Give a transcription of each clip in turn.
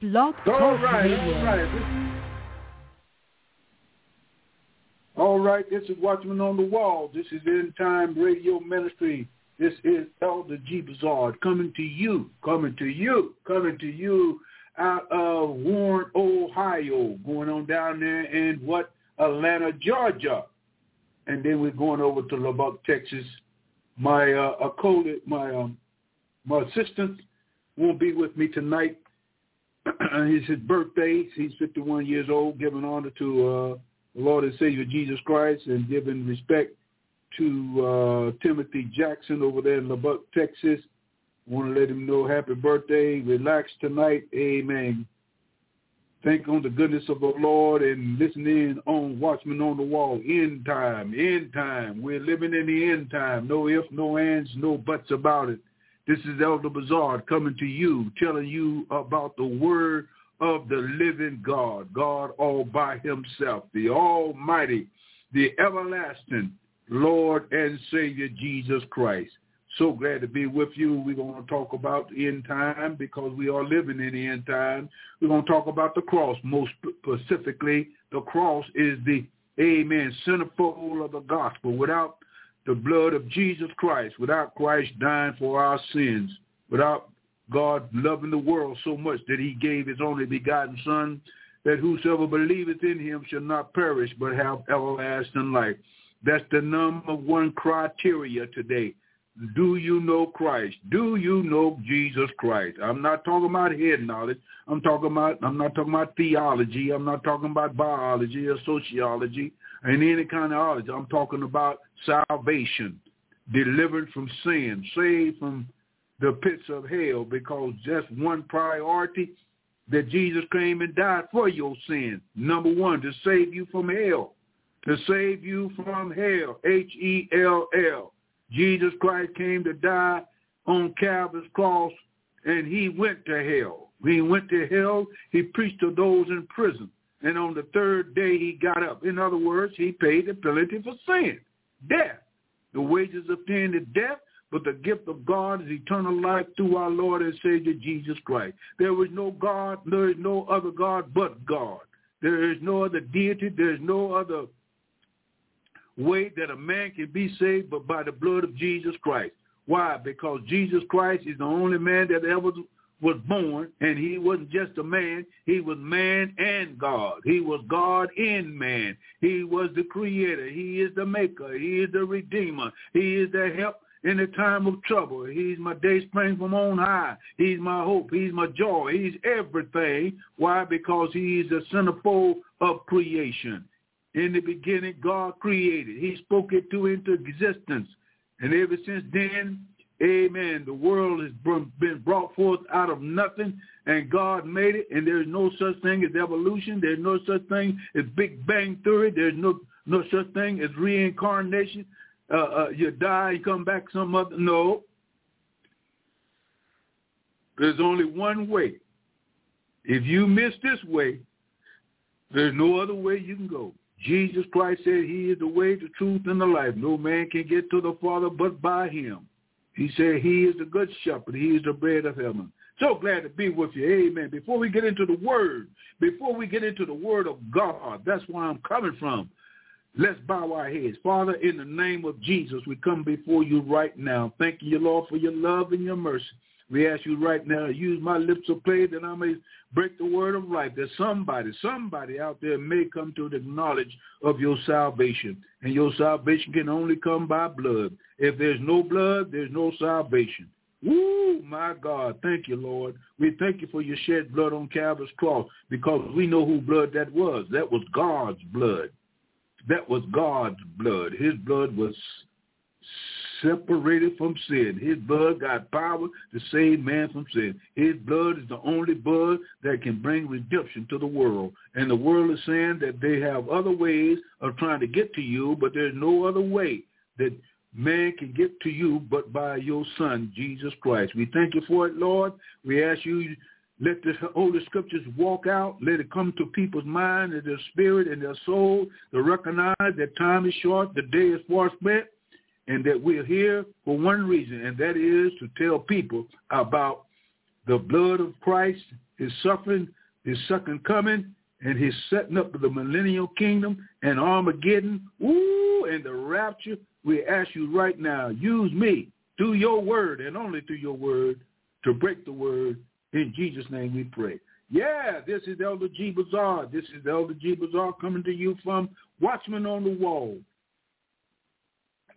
Blog Talk right, Radio. all right. This- All right, this is Watchman on the Wall. This is End Time Radio Ministry. This is Elder G. Bazard coming to you, coming to you, coming to you out of Warren, Ohio, going on down there in what? Atlanta, Georgia. And then we're going over to Lubbock, Texas. My uh, my um, my assistant won't be with me tonight. it's his birthday. He's 51 years old, giving honor to uh, the Lord and Savior Jesus Christ and giving respect to uh, Timothy Jackson over there in Lubbock, Texas. Want to let him know happy birthday. Relax tonight. Amen. Think on the goodness of the Lord and listen in on Watchmen on the Wall. End time, end time. We're living in the end time. No ifs, no ands, no buts about it. This is Elder Bazard coming to you, telling you about the word of the living God, God all by himself, the almighty, the everlasting Lord and Savior Jesus Christ. So glad to be with you. We're going to talk about the end time because we are living in the end time. We're going to talk about the cross. Most specifically, the cross is the, amen, centerfold of the gospel. Without the blood of Jesus Christ, without Christ dying for our sins, without God loving the world so much that he gave his only begotten son, that whosoever believeth in him shall not perish but have everlasting life. That's the number one criteria today. Do you know Christ? Do you know Jesus Christ? I'm not talking about head knowledge. I'm talking about I'm not talking about theology. I'm not talking about biology or sociology and any kind of knowledge. I'm talking about salvation, delivered from sin, saved from the pits of hell because that's one priority that Jesus came and died for your sin. Number one, to save you from hell. To save you from hell. H-E-L-L. Jesus Christ came to die on Calvary's cross and he went to hell. He went to hell. He preached to those in prison. And on the third day he got up. In other words, he paid the penalty for sin, death. The wages of sin is death, but the gift of God is eternal life through our Lord and Savior Jesus Christ. There is no God, there is no other God but God. There is no other deity, there is no other way that a man can be saved but by the blood of Jesus Christ. Why? Because Jesus Christ is the only man that ever was born, and he wasn't just a man, he was man and God. He was God in man. He was the creator. He is the maker. He is the redeemer. He is the help in the time of trouble. He's my day spring from on high. He's my hope. He's my joy. He's everything. Why? Because he is the centerfold of creation. In the beginning, God created. He spoke it to into existence. And ever since then, amen, the world has been brought forth out of nothing, and God made it, and there's no such thing as evolution. There's no such thing as Big Bang Theory. There's no, no such thing as reincarnation. Uh, uh, you die, you come back some other. No. There's only one way. If you miss this way, there's no other way you can go. Jesus Christ said he is the way, the truth, and the life. No man can get to the Father but by him. He said he is the good shepherd. He is the bread of heaven. So glad to be with you. Amen. Before we get into the word, before we get into the word of God, that's where I'm coming from. Let's bow our heads. Father, in the name of Jesus, we come before you right now. Thank you, Lord, for your love and your mercy. We ask you right now use my lips of clay that I may break the word of life, that somebody, somebody out there may come to the knowledge of your salvation. And your salvation can only come by blood. If there's no blood, there's no salvation. Woo, my God. Thank you, Lord. We thank you for your shed blood on Calvary's cross because we know who blood that was. That was God's blood. That was God's blood. His blood was separated from sin. His blood got power to save man from sin. His blood is the only blood that can bring redemption to the world. And the world is saying that they have other ways of trying to get to you, but there's no other way that man can get to you but by your son, Jesus Christ. We thank you for it, Lord. We ask you let the Holy Scriptures walk out. Let it come to people's mind and their spirit and their soul to recognize that time is short, the day is far spent, and that we're here for one reason, and that is to tell people about the blood of Christ his suffering, his second coming, and his setting up of the millennial kingdom and Armageddon, ooh, and the rapture, we ask you right now, use me through your word and only through your word to break the word. In Jesus' name we pray. Yeah, this is Elder G. Bazaar. This is Elder G. Bazaar coming to you from Watchman on the Wall.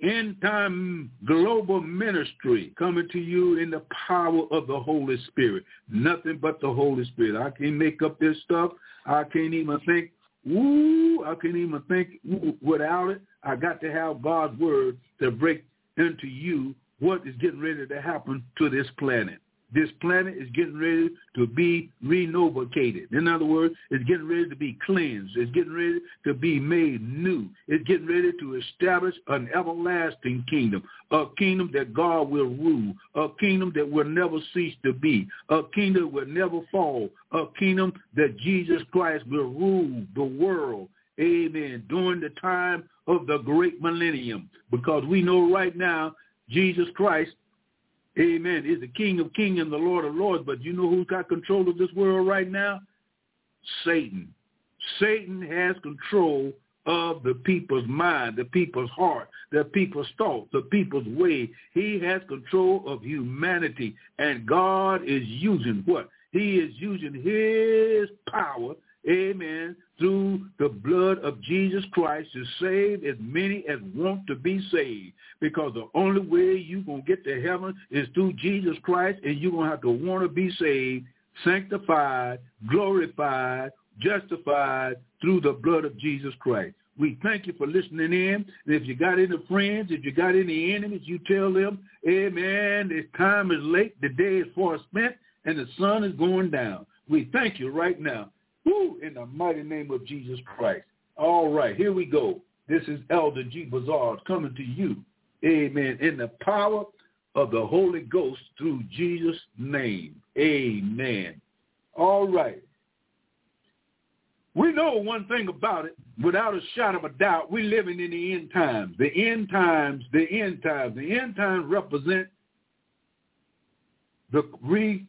End time global ministry coming to you in the power of the Holy Spirit. Nothing but the Holy Spirit. I can't make up this stuff. I can't even think, ooh, I can't even think without it. I got to have God's word to break into you what is getting ready to happen to this planet. This planet is getting ready to be renovated. In other words, it's getting ready to be cleansed. It's getting ready to be made new. It's getting ready to establish an everlasting kingdom, a kingdom that God will rule, a kingdom that will never cease to be, a kingdom that will never fall, a kingdom that Jesus Christ will rule the world. Amen. During the time of the great millennium. Because we know right now Jesus Christ amen, is the King of kings and the Lord of lords. But you know who's got control of this world right now? Satan. Satan has control of the people's mind, the people's heart, the people's thoughts, the people's way. He has control of humanity. And God is using what? He is using his power amen, through the blood of Jesus Christ to save as many as want to be saved. Because the only way you're going to get to heaven is through Jesus Christ, and you're going to have to want to be saved, sanctified, glorified, justified through the blood of Jesus Christ. We thank you for listening in. And if you got any friends, if you got any enemies, you tell them, amen, this time is late, the day is far spent, and the sun is going down. We thank you right now Woo, in the mighty name of Jesus Christ. All right, here we go. This is Elder G. Bazaar coming to you. Amen. In the power of the Holy Ghost through Jesus' name. Amen. All right. We know one thing about it, without a shadow of a doubt, we're living in the end times. The end times, the end times. The end times represent the return,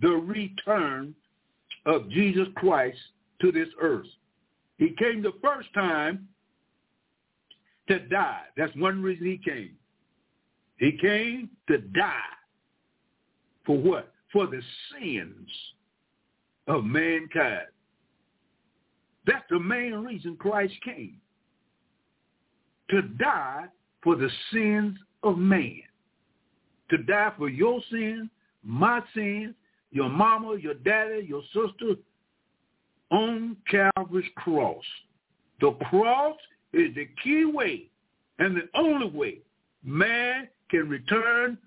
the return of Jesus Christ to this earth. He came the first time to die. That's one reason he came. He came to die. For what? For the sins of mankind. That's the main reason Christ came. To die for the sins of man. To die for your sins, my sins, your mama, your daddy, your sister on Calvary's cross. The cross is the key way and the only way man can return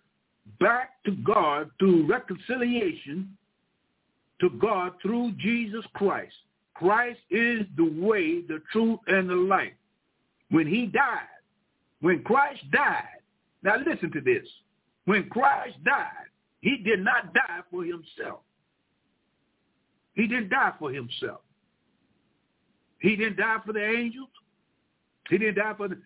back to God through reconciliation to God through Jesus Christ. Christ is the way, the truth, and the life. When he died, when Christ died, now listen to this. When Christ died, he did not die for himself. He didn't die for himself. He didn't die for the angels. He didn't die for the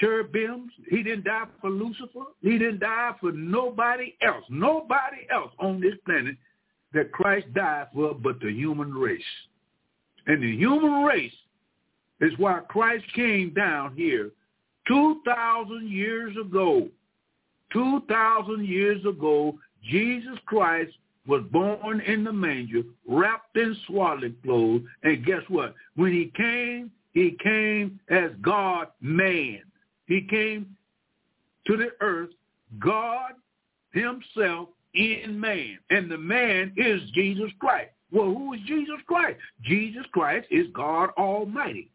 cherubims. He didn't die for Lucifer. He didn't die for nobody else. Nobody else on this planet that Christ died for but the human race. And the human race is why Christ came down here 2,000 years ago. 2,000 years ago Jesus Christ was born in the manger, wrapped in swaddling clothes, and guess what? When he came, he came as God man. He came to the earth, God himself in man. And the man is Jesus Christ. Well, who is Jesus Christ? Jesus Christ is God Almighty.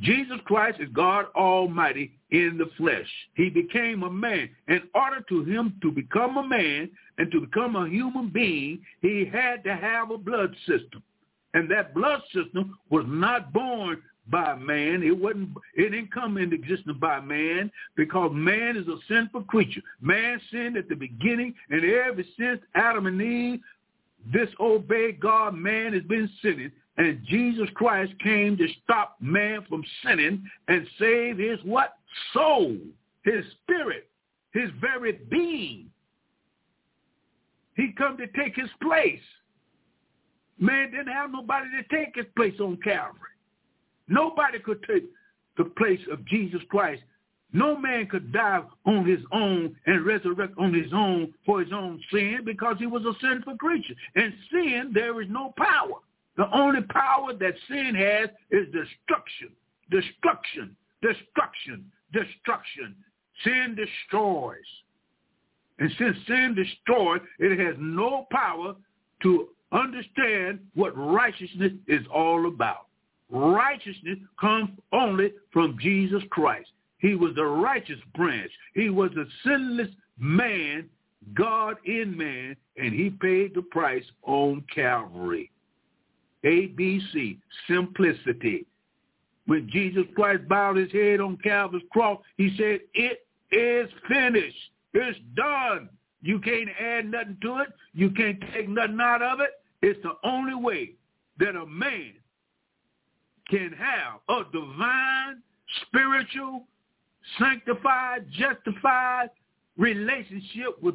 Jesus Christ is God Almighty in the flesh. He became a man. In order to him to become a man and to become a human being, he had to have a blood system. And that blood system was not born by man. It wasn't it didn't come into existence by man because man is a sinful creature. Man sinned at the beginning and ever since Adam and Eve disobeyed God, man has been sinning and Jesus Christ came to stop man from sinning and save his what? Soul, his spirit, his very being. He come to take his place. Man didn't have nobody to take his place on Calvary. Nobody could take the place of Jesus Christ. No man could die on his own and resurrect on his own for his own sin because he was a sinful creature. And sin, there is no power. The only power that sin has is destruction, destruction, destruction, destruction. Sin destroys. And since sin destroys, it has no power to understand what righteousness is all about. Righteousness comes only from Jesus Christ. He was the righteous branch. He was the sinless man, God in man, and he paid the price on Calvary. ABC, simplicity. When Jesus Christ bowed his head on Calvary's cross, he said, it is finished. It's done. You can't add nothing to it. You can't take nothing out of it. It's the only way that a man can have a divine, spiritual, sanctified, justified relationship with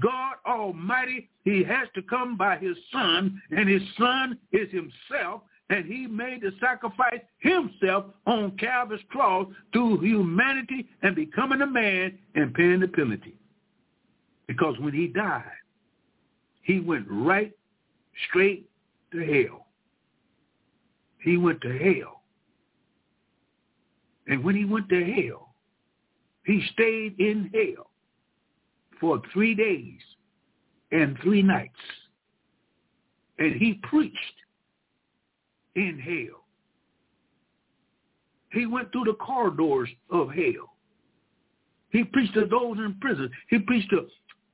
God Almighty. He has to come by his son, and his son is himself, and he made the sacrifice himself on Calvary's cross through humanity and becoming a man and paying the penalty. Because when he died, he went right straight to hell. He went to hell. And when he went to hell, he stayed in hell for three days and three nights. And he preached in hell. He went through the corridors of hell. He preached to those in prison. He preached to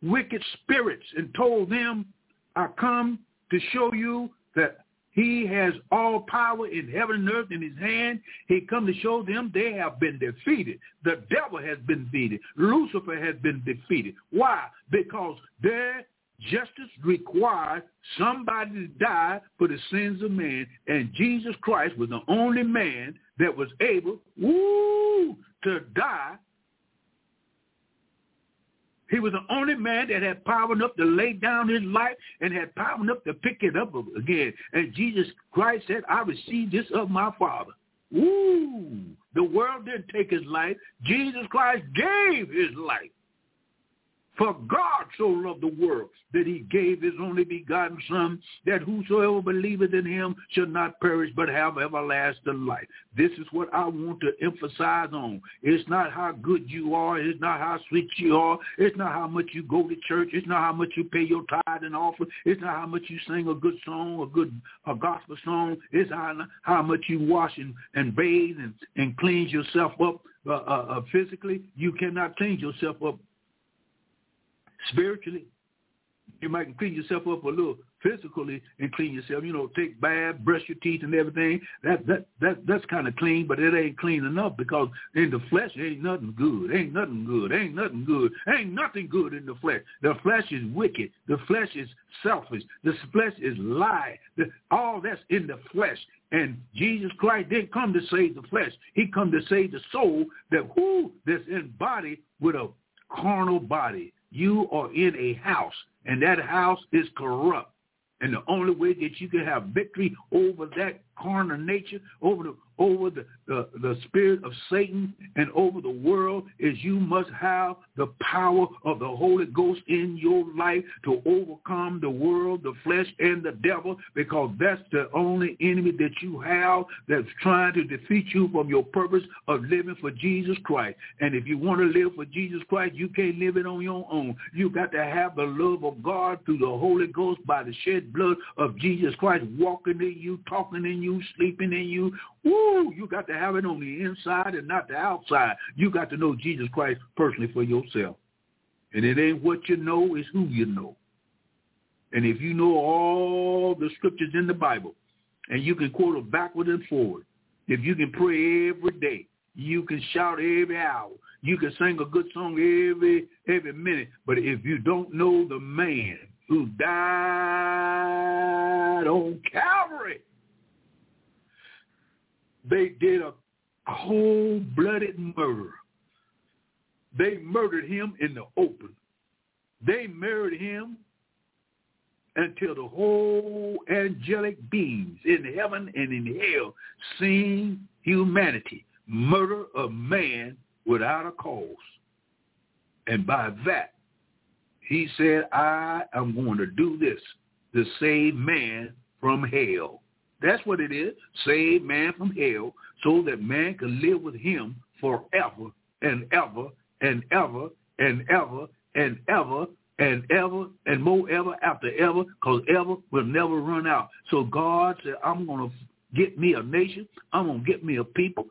wicked spirits and told them, I come to show you that he has all power in heaven and earth in his hand. He come to show them they have been defeated. The devil has been defeated. Lucifer has been defeated. Why? Because their justice requires somebody to die for the sins of man. And Jesus Christ was the only man that was able, woo, to die he was the only man that had power enough to lay down his life and had power enough to pick it up again. And Jesus Christ said, I received this of my Father. Ooh, the world didn't take his life. Jesus Christ gave his life. For God so loved the world that he gave his only begotten Son, that whosoever believeth in him shall not perish but have everlasting life. This is what I want to emphasize on. It's not how good you are. It's not how sweet you are. It's not how much you go to church. It's not how much you pay your tithe and offering. It's not how much you sing a good song, a good a gospel song. It's how, how much you wash and, and bathe and, and cleanse yourself up uh, uh, uh physically. You cannot clean yourself up spiritually. You might clean yourself up a little physically and clean yourself. You know, take bath, brush your teeth, and everything. That that that that's kind of clean, but it ain't clean enough because in the flesh ain't nothing good. Ain't nothing good. Ain't nothing good. Ain't nothing good in the flesh. The flesh is wicked. The flesh is selfish. The flesh is lie. The, all that's in the flesh. And Jesus Christ didn't come to save the flesh. He come to save the soul that who that's in body with a carnal body you are in a house, and that house is corrupt. And the only way that you can have victory over that carnal nature, over the over the, the, the spirit of Satan and over the world is you must have the power of the Holy Ghost in your life to overcome the world, the flesh, and the devil because that's the only enemy that you have that's trying to defeat you from your purpose of living for Jesus Christ. And if you want to live for Jesus Christ, you can't live it on your own. You got to have the love of God through the Holy Ghost by the shed blood of Jesus Christ walking in you, talking in you, sleeping in you, Woo! You got to have it on the inside and not the outside. You got to know Jesus Christ personally for yourself. And it ain't what you know, it's who you know. And if you know all the scriptures in the Bible, and you can quote them backward and forward, if you can pray every day, you can shout every hour, you can sing a good song every every minute. But if you don't know the man who died on Calvary, they did a cold-blooded murder. They murdered him in the open. They murdered him until the whole angelic beings in heaven and in hell seen humanity murder a man without a cause. And by that, he said, I am going to do this to save man from hell. That's what it is. Save man from hell so that man can live with him forever and ever and ever and ever and ever and ever and more ever after ever because ever will never run out. So God said, I'm going to get me a nation. I'm going to get me a people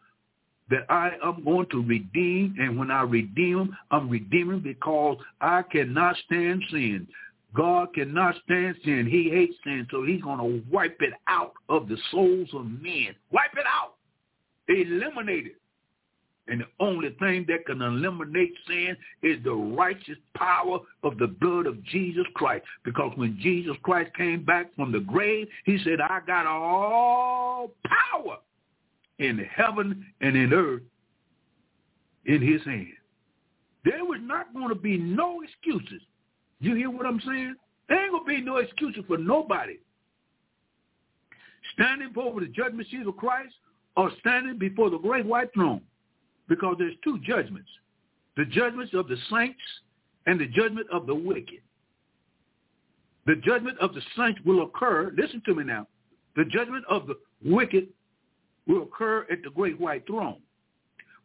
that I am going to redeem. And when I redeem them, I'm redeeming because I cannot stand sin. God cannot stand sin. He hates sin. So he's going to wipe it out of the souls of men. Wipe it out. Eliminate it. And the only thing that can eliminate sin is the righteous power of the blood of Jesus Christ. Because when Jesus Christ came back from the grave, he said, I got all power in heaven and in earth in his hand. There was not going to be no excuses. You hear what I'm saying? There ain't going to be no excuses for nobody. Standing before the judgment seat of Christ or standing before the great white throne because there's two judgments. The judgments of the saints and the judgment of the wicked. The judgment of the saints will occur, listen to me now, the judgment of the wicked will occur at the great white throne.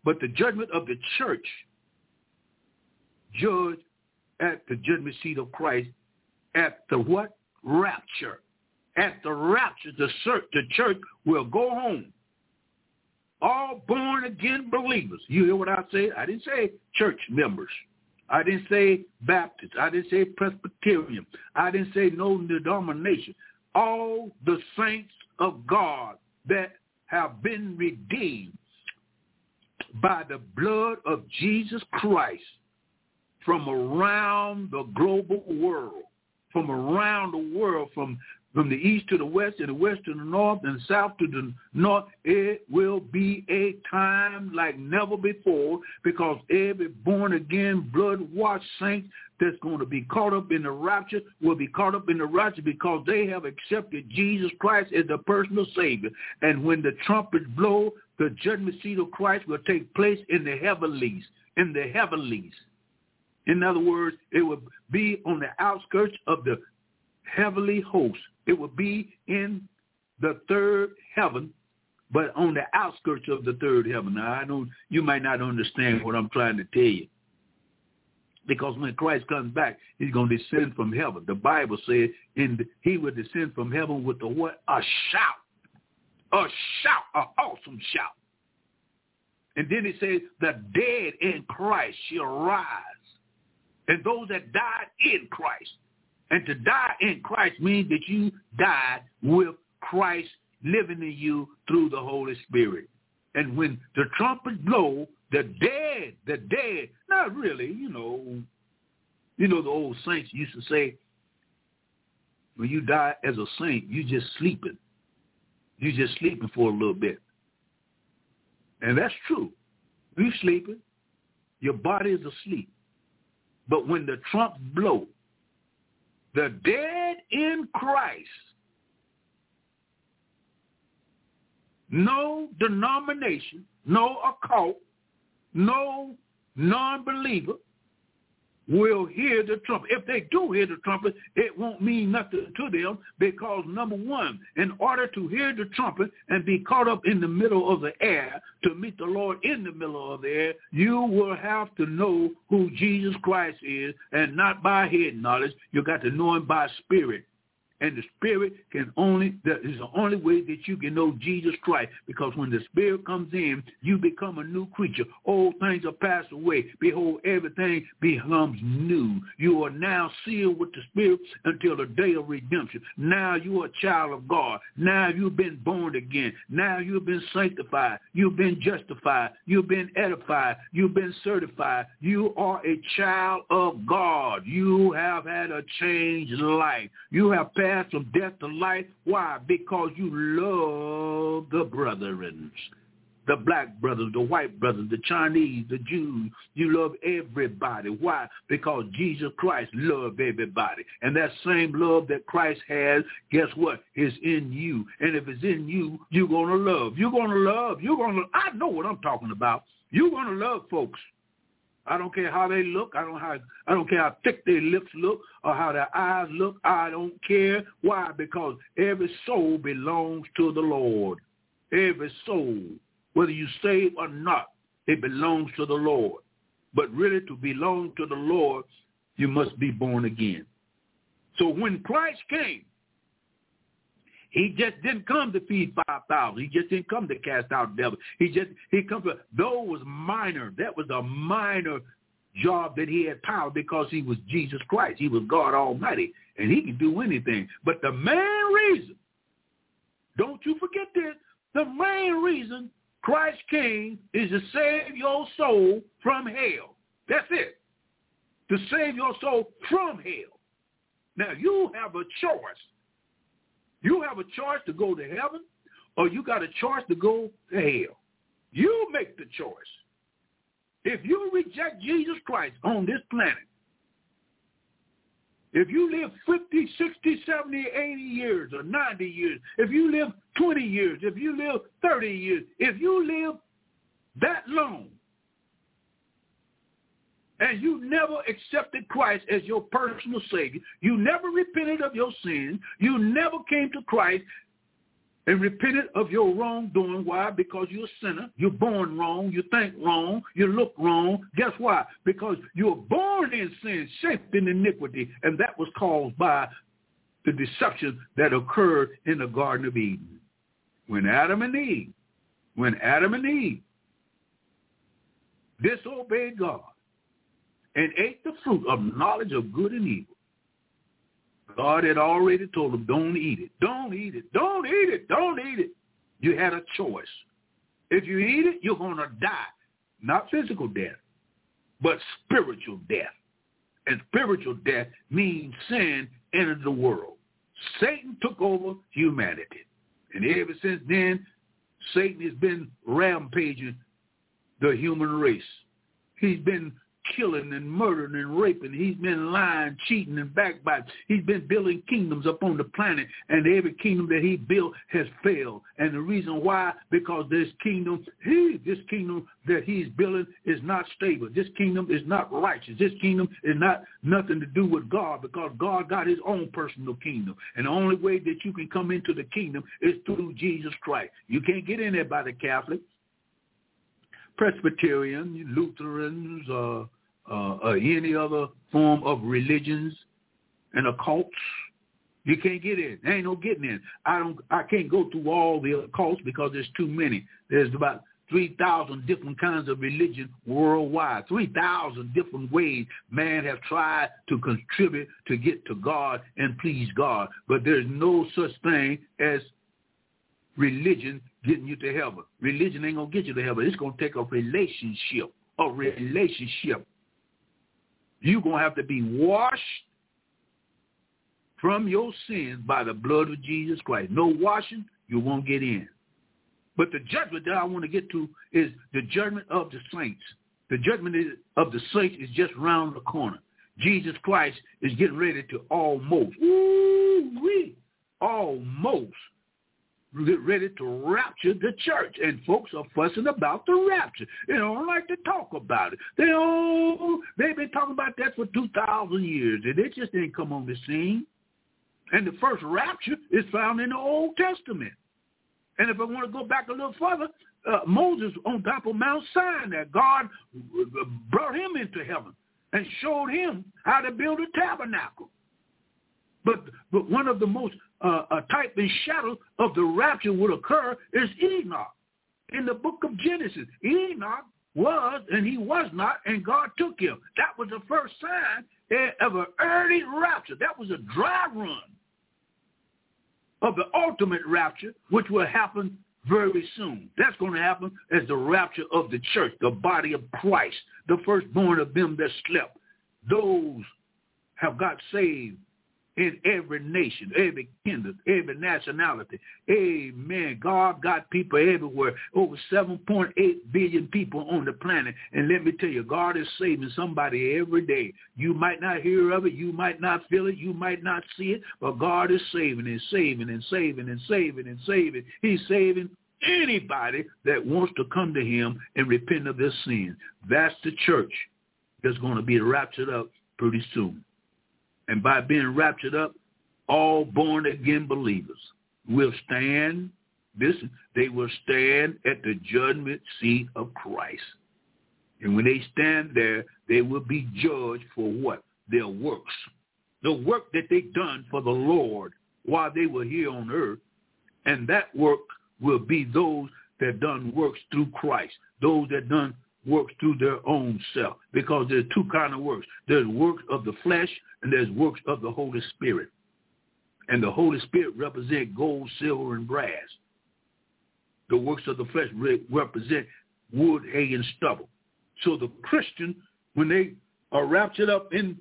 But the judgment of the church judge at the judgment seat of Christ at the what? Rapture. At the rapture, the church, the church will go home all born again believers. You hear what I said? I didn't say church members. I didn't say Baptist. I didn't say Presbyterian. I didn't say no denomination. All the saints of God that have been redeemed by the blood of Jesus Christ from around the global world, from around the world, from from the east to the west and the west to the north and south to the north, it will be a time like never before because every born again, blood washed saint that's going to be caught up in the rapture will be caught up in the rapture because they have accepted Jesus Christ as their personal Savior. And when the trumpets blow, the judgment seat of Christ will take place in the heavenlies, in the heavenlies. In other words, it will be on the outskirts of the heavenly host it will be in the third heaven, but on the outskirts of the third heaven. Now, I know you might not understand what I'm trying to tell you. Because when Christ comes back, he's going to descend from heaven. The Bible says and he will descend from heaven with a what? A shout. A shout. An awesome shout. And then it says, the dead in Christ shall rise. And those that died in Christ and to die in Christ means that you died with Christ living in you through the Holy Spirit. And when the trumpet blow, the dead, the dead, not really, you know, you know the old saints used to say, when you die as a saint, you just sleeping. You just sleeping for a little bit. And that's true. You sleeping. Your body is asleep. But when the trump blow, the dead in Christ, no denomination, no occult, no non-believer will hear the trumpet. If they do hear the trumpet, it won't mean nothing to them because number one, in order to hear the trumpet and be caught up in the middle of the air to meet the Lord in the middle of the air, you will have to know who Jesus Christ is and not by head knowledge. You got to know him by spirit. And the Spirit can only, that is the only way that you can know Jesus Christ. Because when the Spirit comes in, you become a new creature. Old things are passed away. Behold, everything becomes new. You are now sealed with the Spirit until the day of redemption. Now you are a child of God. Now you've been born again. Now you've been sanctified. You've been justified. You've been edified. You've been certified. You are a child of God. You have had a changed life. You have passed from death to life. Why? Because you love the brethren. the black brothers, the white brothers, the Chinese, the Jews. You love everybody. Why? Because Jesus Christ loved everybody. And that same love that Christ has, guess what? Is in you. And if it's in you, you're going to love. You're going to love. You're going to, I know what I'm talking about. You're going to love folks. I don't care how they look. I don't how I don't care how thick their lips look or how their eyes look. I don't care. Why? Because every soul belongs to the Lord. Every soul, whether you save or not, it belongs to the Lord. But really to belong to the Lord, you must be born again. So when Christ came, he just didn't come to feed 5,000. He just didn't come to cast out devils. He just, he come to, though was minor. That was a minor job that he had power because he was Jesus Christ. He was God Almighty, and he can do anything. But the main reason, don't you forget this, the main reason Christ came is to save your soul from hell. That's it. To save your soul from hell. Now, you have a choice you have a choice to go to heaven or you got a choice to go to hell. You make the choice. If you reject Jesus Christ on this planet, if you live 50, 60, 70, 80 years or 90 years, if you live 20 years, if you live 30 years, if you live that long, and you never accepted Christ as your personal Savior, you never repented of your sins, you never came to Christ and repented of your wrongdoing. Why? Because you're a sinner. You're born wrong. You think wrong. You look wrong. Guess why? Because you were born in sin, shaped in iniquity, and that was caused by the deception that occurred in the Garden of Eden. When Adam and Eve, when Adam and Eve disobeyed God, and ate the fruit of knowledge of good and evil. God had already told them, don't eat it. Don't eat it. Don't eat it. Don't eat it. You had a choice. If you eat it, you're going to die. Not physical death, but spiritual death. And spiritual death means sin entered the world. Satan took over humanity. And ever since then, Satan has been rampaging the human race. He's been killing and murdering and raping. He's been lying, cheating, and backbiting. He's been building kingdoms upon the planet, and every kingdom that he built has failed. And the reason why, because this kingdom, he, this kingdom that he's building is not stable. This kingdom is not righteous. This kingdom is not nothing to do with God, because God got his own personal kingdom. And the only way that you can come into the kingdom is through Jesus Christ. You can't get in there by the Catholic. Presbyterian, Lutherans, uh, uh, or any other form of religions and occults. You can't get in. There ain't no getting in. I don't. I can't go through all the occults because there's too many. There's about 3,000 different kinds of religion worldwide. 3,000 different ways man have tried to contribute to get to God and please God. But there's no such thing as religion getting you to heaven. Religion ain't to get you to heaven. It's to take a relationship, a relationship you're going to have to be washed from your sins by the blood of Jesus Christ. No washing, you won't get in. But the judgment that I want to get to is the judgment of the saints. The judgment of the saints is just round the corner. Jesus Christ is getting ready to almost, woo almost ready to rapture the church. And folks are fussing about the rapture. They don't like to talk about it. They oh, they've been talking about that for 2,000 years, and it just didn't come on the scene. And the first rapture is found in the Old Testament. And if I want to go back a little further, uh, Moses on top of Mount Sinai, God brought him into heaven and showed him how to build a tabernacle. But, but one of the most uh, a type and shadow of the rapture would occur is Enoch. In the book of Genesis, Enoch was and he was not, and God took him. That was the first sign of an early rapture. That was a dry run of the ultimate rapture, which will happen very soon. That's going to happen as the rapture of the church, the body of Christ, the firstborn of them that slept. Those have got saved in every nation, every kingdom, every nationality. Amen. God got people everywhere. Over 7.8 billion people on the planet. And let me tell you, God is saving somebody every day. You might not hear of it. You might not feel it. You might not see it. But God is saving and saving and saving and saving and saving. He's saving anybody that wants to come to him and repent of their sins. That's the church that's going to be raptured up pretty soon. And by being raptured up, all born again believers will stand, listen, they will stand at the judgment seat of Christ. And when they stand there, they will be judged for what? Their works. The work that they done for the Lord while they were here on earth. And that work will be those that done works through Christ, those that done works through their own self because there's two kind of works. There's works of the flesh and there's works of the Holy Spirit. And the Holy Spirit represent gold, silver, and brass. The works of the flesh represent wood, hay, and stubble. So the Christian, when they are raptured up in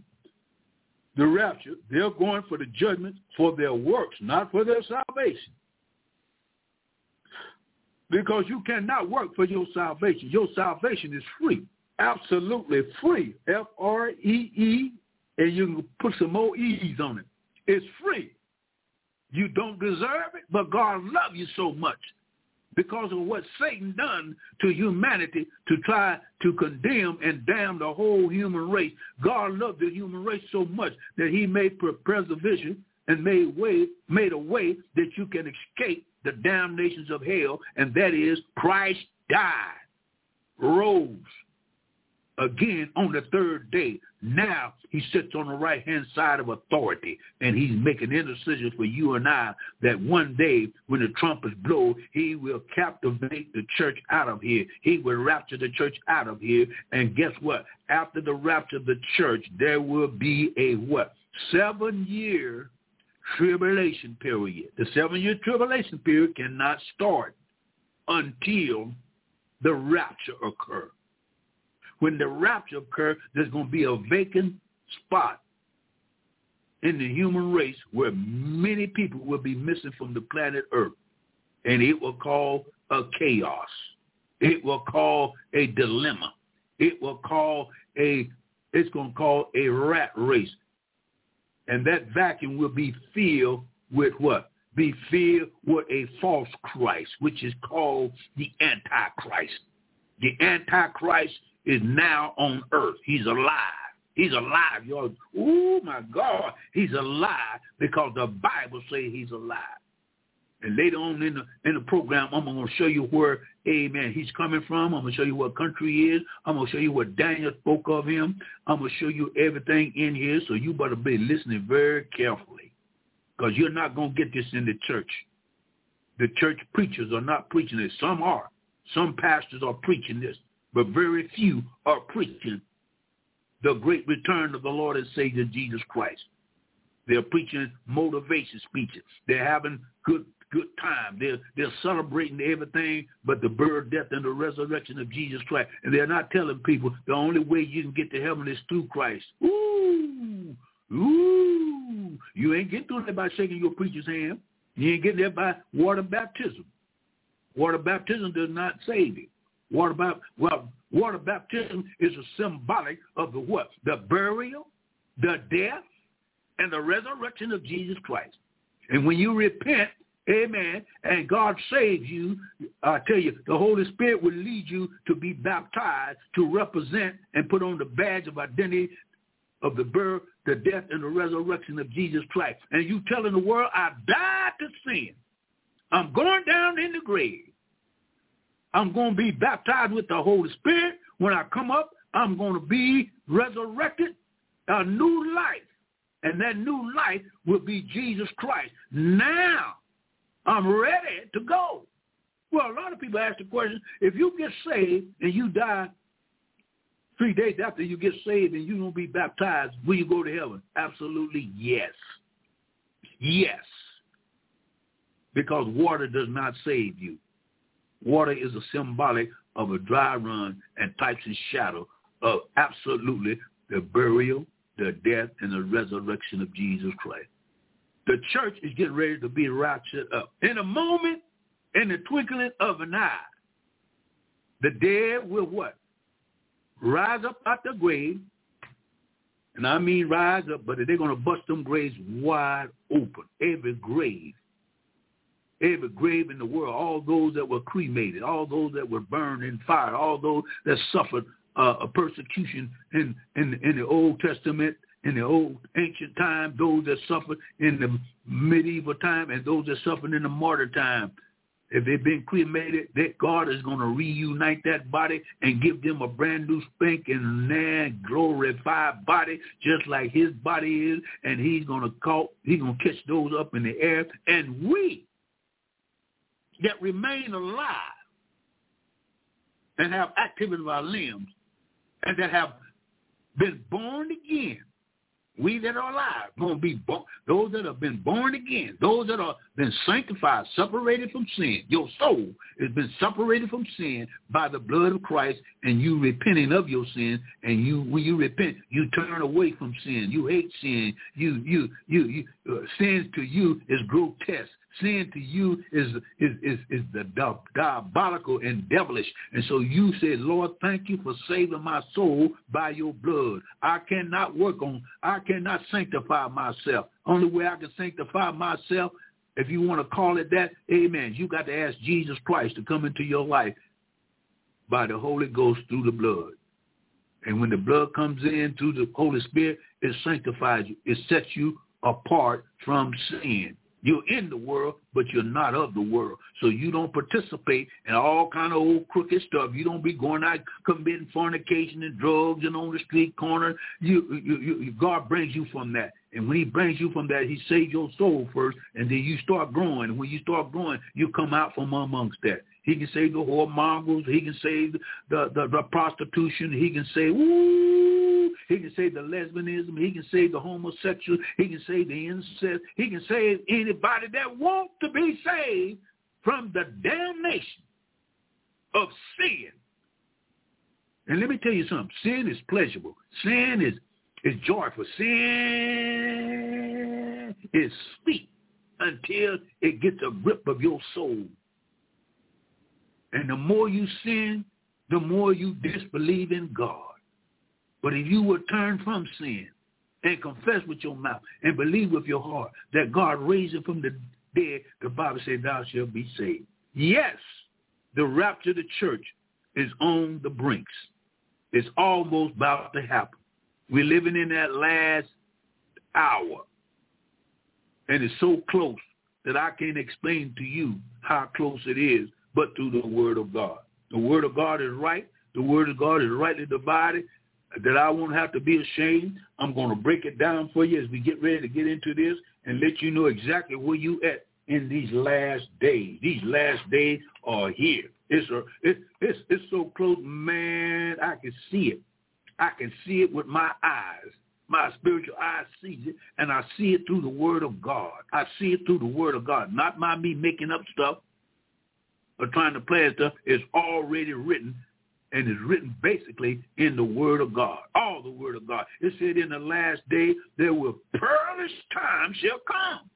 the rapture, they're going for the judgment for their works, not for their salvation. Because you cannot work for your salvation. Your salvation is free. Absolutely free. F-R-E-E, and you can put some more E's on it. It's free. You don't deserve it, but God loves you so much because of what Satan done to humanity to try to condemn and damn the whole human race. God loved the human race so much that he made preservation and made way made a way that you can escape the damnations of hell, and that is Christ died, rose again on the third day. Now he sits on the right-hand side of authority, and he's making intercession for you and I that one day when the trumpets blow, he will captivate the church out of here. He will rapture the church out of here. And guess what? After the rapture of the church, there will be a what? Seven-year tribulation period. The seven-year tribulation period cannot start until the rapture occurs. When the rapture occurs, there's going to be a vacant spot in the human race where many people will be missing from the planet Earth. And it will cause a chaos. It will cause a dilemma. It will call a, it's going to call a rat race. And that vacuum will be filled with what? Be filled with a false Christ, which is called the Antichrist. The Antichrist is now on earth. He's alive. He's alive. You're, oh my God, he's alive because the Bible says he's alive. And later on in the in the program, I'm going to show you where, amen, he's coming from. I'm going to show you what country he is. I'm going to show you what Daniel spoke of him. I'm going to show you everything in here. So you better be listening very carefully because you're not going to get this in the church. The church preachers are not preaching this. Some are. Some pastors are preaching this but very few are preaching the great return of the Lord and Savior Jesus Christ. They're preaching motivation speeches. They're having good good time. They're they're celebrating everything but the birth, death, and the resurrection of Jesus Christ. And they're not telling people the only way you can get to heaven is through Christ. Ooh, ooh. You ain't getting through there by shaking your preacher's hand. You ain't getting there by water baptism. Water baptism does not save you. Water, baptism, well, water baptism is a symbolic of the what? The burial, the death, and the resurrection of Jesus Christ. And when you repent, amen, and God saves you, I tell you, the Holy Spirit will lead you to be baptized to represent and put on the badge of identity of the birth, the death, and the resurrection of Jesus Christ. And you telling the world, I died to sin. I'm going down in the grave. I'm going to be baptized with the Holy Spirit. When I come up, I'm going to be resurrected, a new life. And that new life will be Jesus Christ. Now, I'm ready to go. Well, a lot of people ask the question, if you get saved and you die three days after you get saved and you don't be baptized, will you go to heaven? Absolutely yes. Yes. Because water does not save you. Water is a symbolic of a dry run and types and shadow of absolutely the burial, the death, and the resurrection of Jesus Christ. The church is getting ready to be raptured up. In a moment, in the twinkling of an eye, the dead will what? Rise up out the grave. And I mean rise up, but they're going to bust them graves wide open. Every grave. Every grave in the world. All those that were cremated. All those that were burned in fire. All those that suffered uh, a persecution in, in, in the Old Testament in the old ancient time, those that suffered in the medieval time, and those that suffered in the martyr time. If they've been cremated, that God is going to reunite that body and give them a brand new spanking and glorified body, just like his body is, and he's going to call, he's going to catch those up in the air, and we that remain alive and have activity of our limbs and that have been born again we that are alive going to be born, those that have been born again, those that have been sanctified, separated from sin. Your soul has been separated from sin by the blood of Christ, and you repenting of your sin. And you, when you repent, you turn away from sin. You hate sin. You, you, you, you uh, sin to you is grotesque. Sin to you is is is, is the diabolical and devilish. And so you said, Lord, thank you for saving my soul by your blood. I cannot work on, I cannot sanctify myself. Only way I can sanctify myself, if you want to call it that, amen, you got to ask Jesus Christ to come into your life by the Holy Ghost through the blood. And when the blood comes in through the Holy Spirit, it sanctifies you. It sets you apart from sin. You're in the world, but you're not of the world. So you don't participate in all kind of old crooked stuff. You don't be going out committing fornication and drugs and on the street corner. You, you, you, God brings you from that. And when he brings you from that, he saves your soul first, and then you start growing. And when you start growing, you come out from amongst that. He can save the whoremongers. He can save the, the, the prostitution. He can say, woo. He can save the lesbianism. He can save the homosexual. He can save the incest. He can save anybody that wants to be saved from the damnation of sin. And let me tell you something. Sin is pleasurable. Sin is, is joyful. Sin is sweet until it gets a grip of your soul. And the more you sin, the more you disbelieve in God. But if you will turn from sin and confess with your mouth and believe with your heart that God raised him from the dead, the Bible says thou shalt be saved. Yes, the rapture of the church is on the brinks. It's almost about to happen. We're living in that last hour. And it's so close that I can't explain to you how close it is but through the word of God. The word of God is right. The word of God is rightly divided. That I won't have to be ashamed. I'm going to break it down for you as we get ready to get into this and let you know exactly where you at in these last days. These last days are here. It's a, it, it's it's so close, man. I can see it. I can see it with my eyes. My spiritual eyes sees it, and I see it through the Word of God. I see it through the Word of God, not by me making up stuff, or trying to plan stuff It's already written and it's written basically in the word of God. All the word of God. It said in the last day there will perilous times shall come.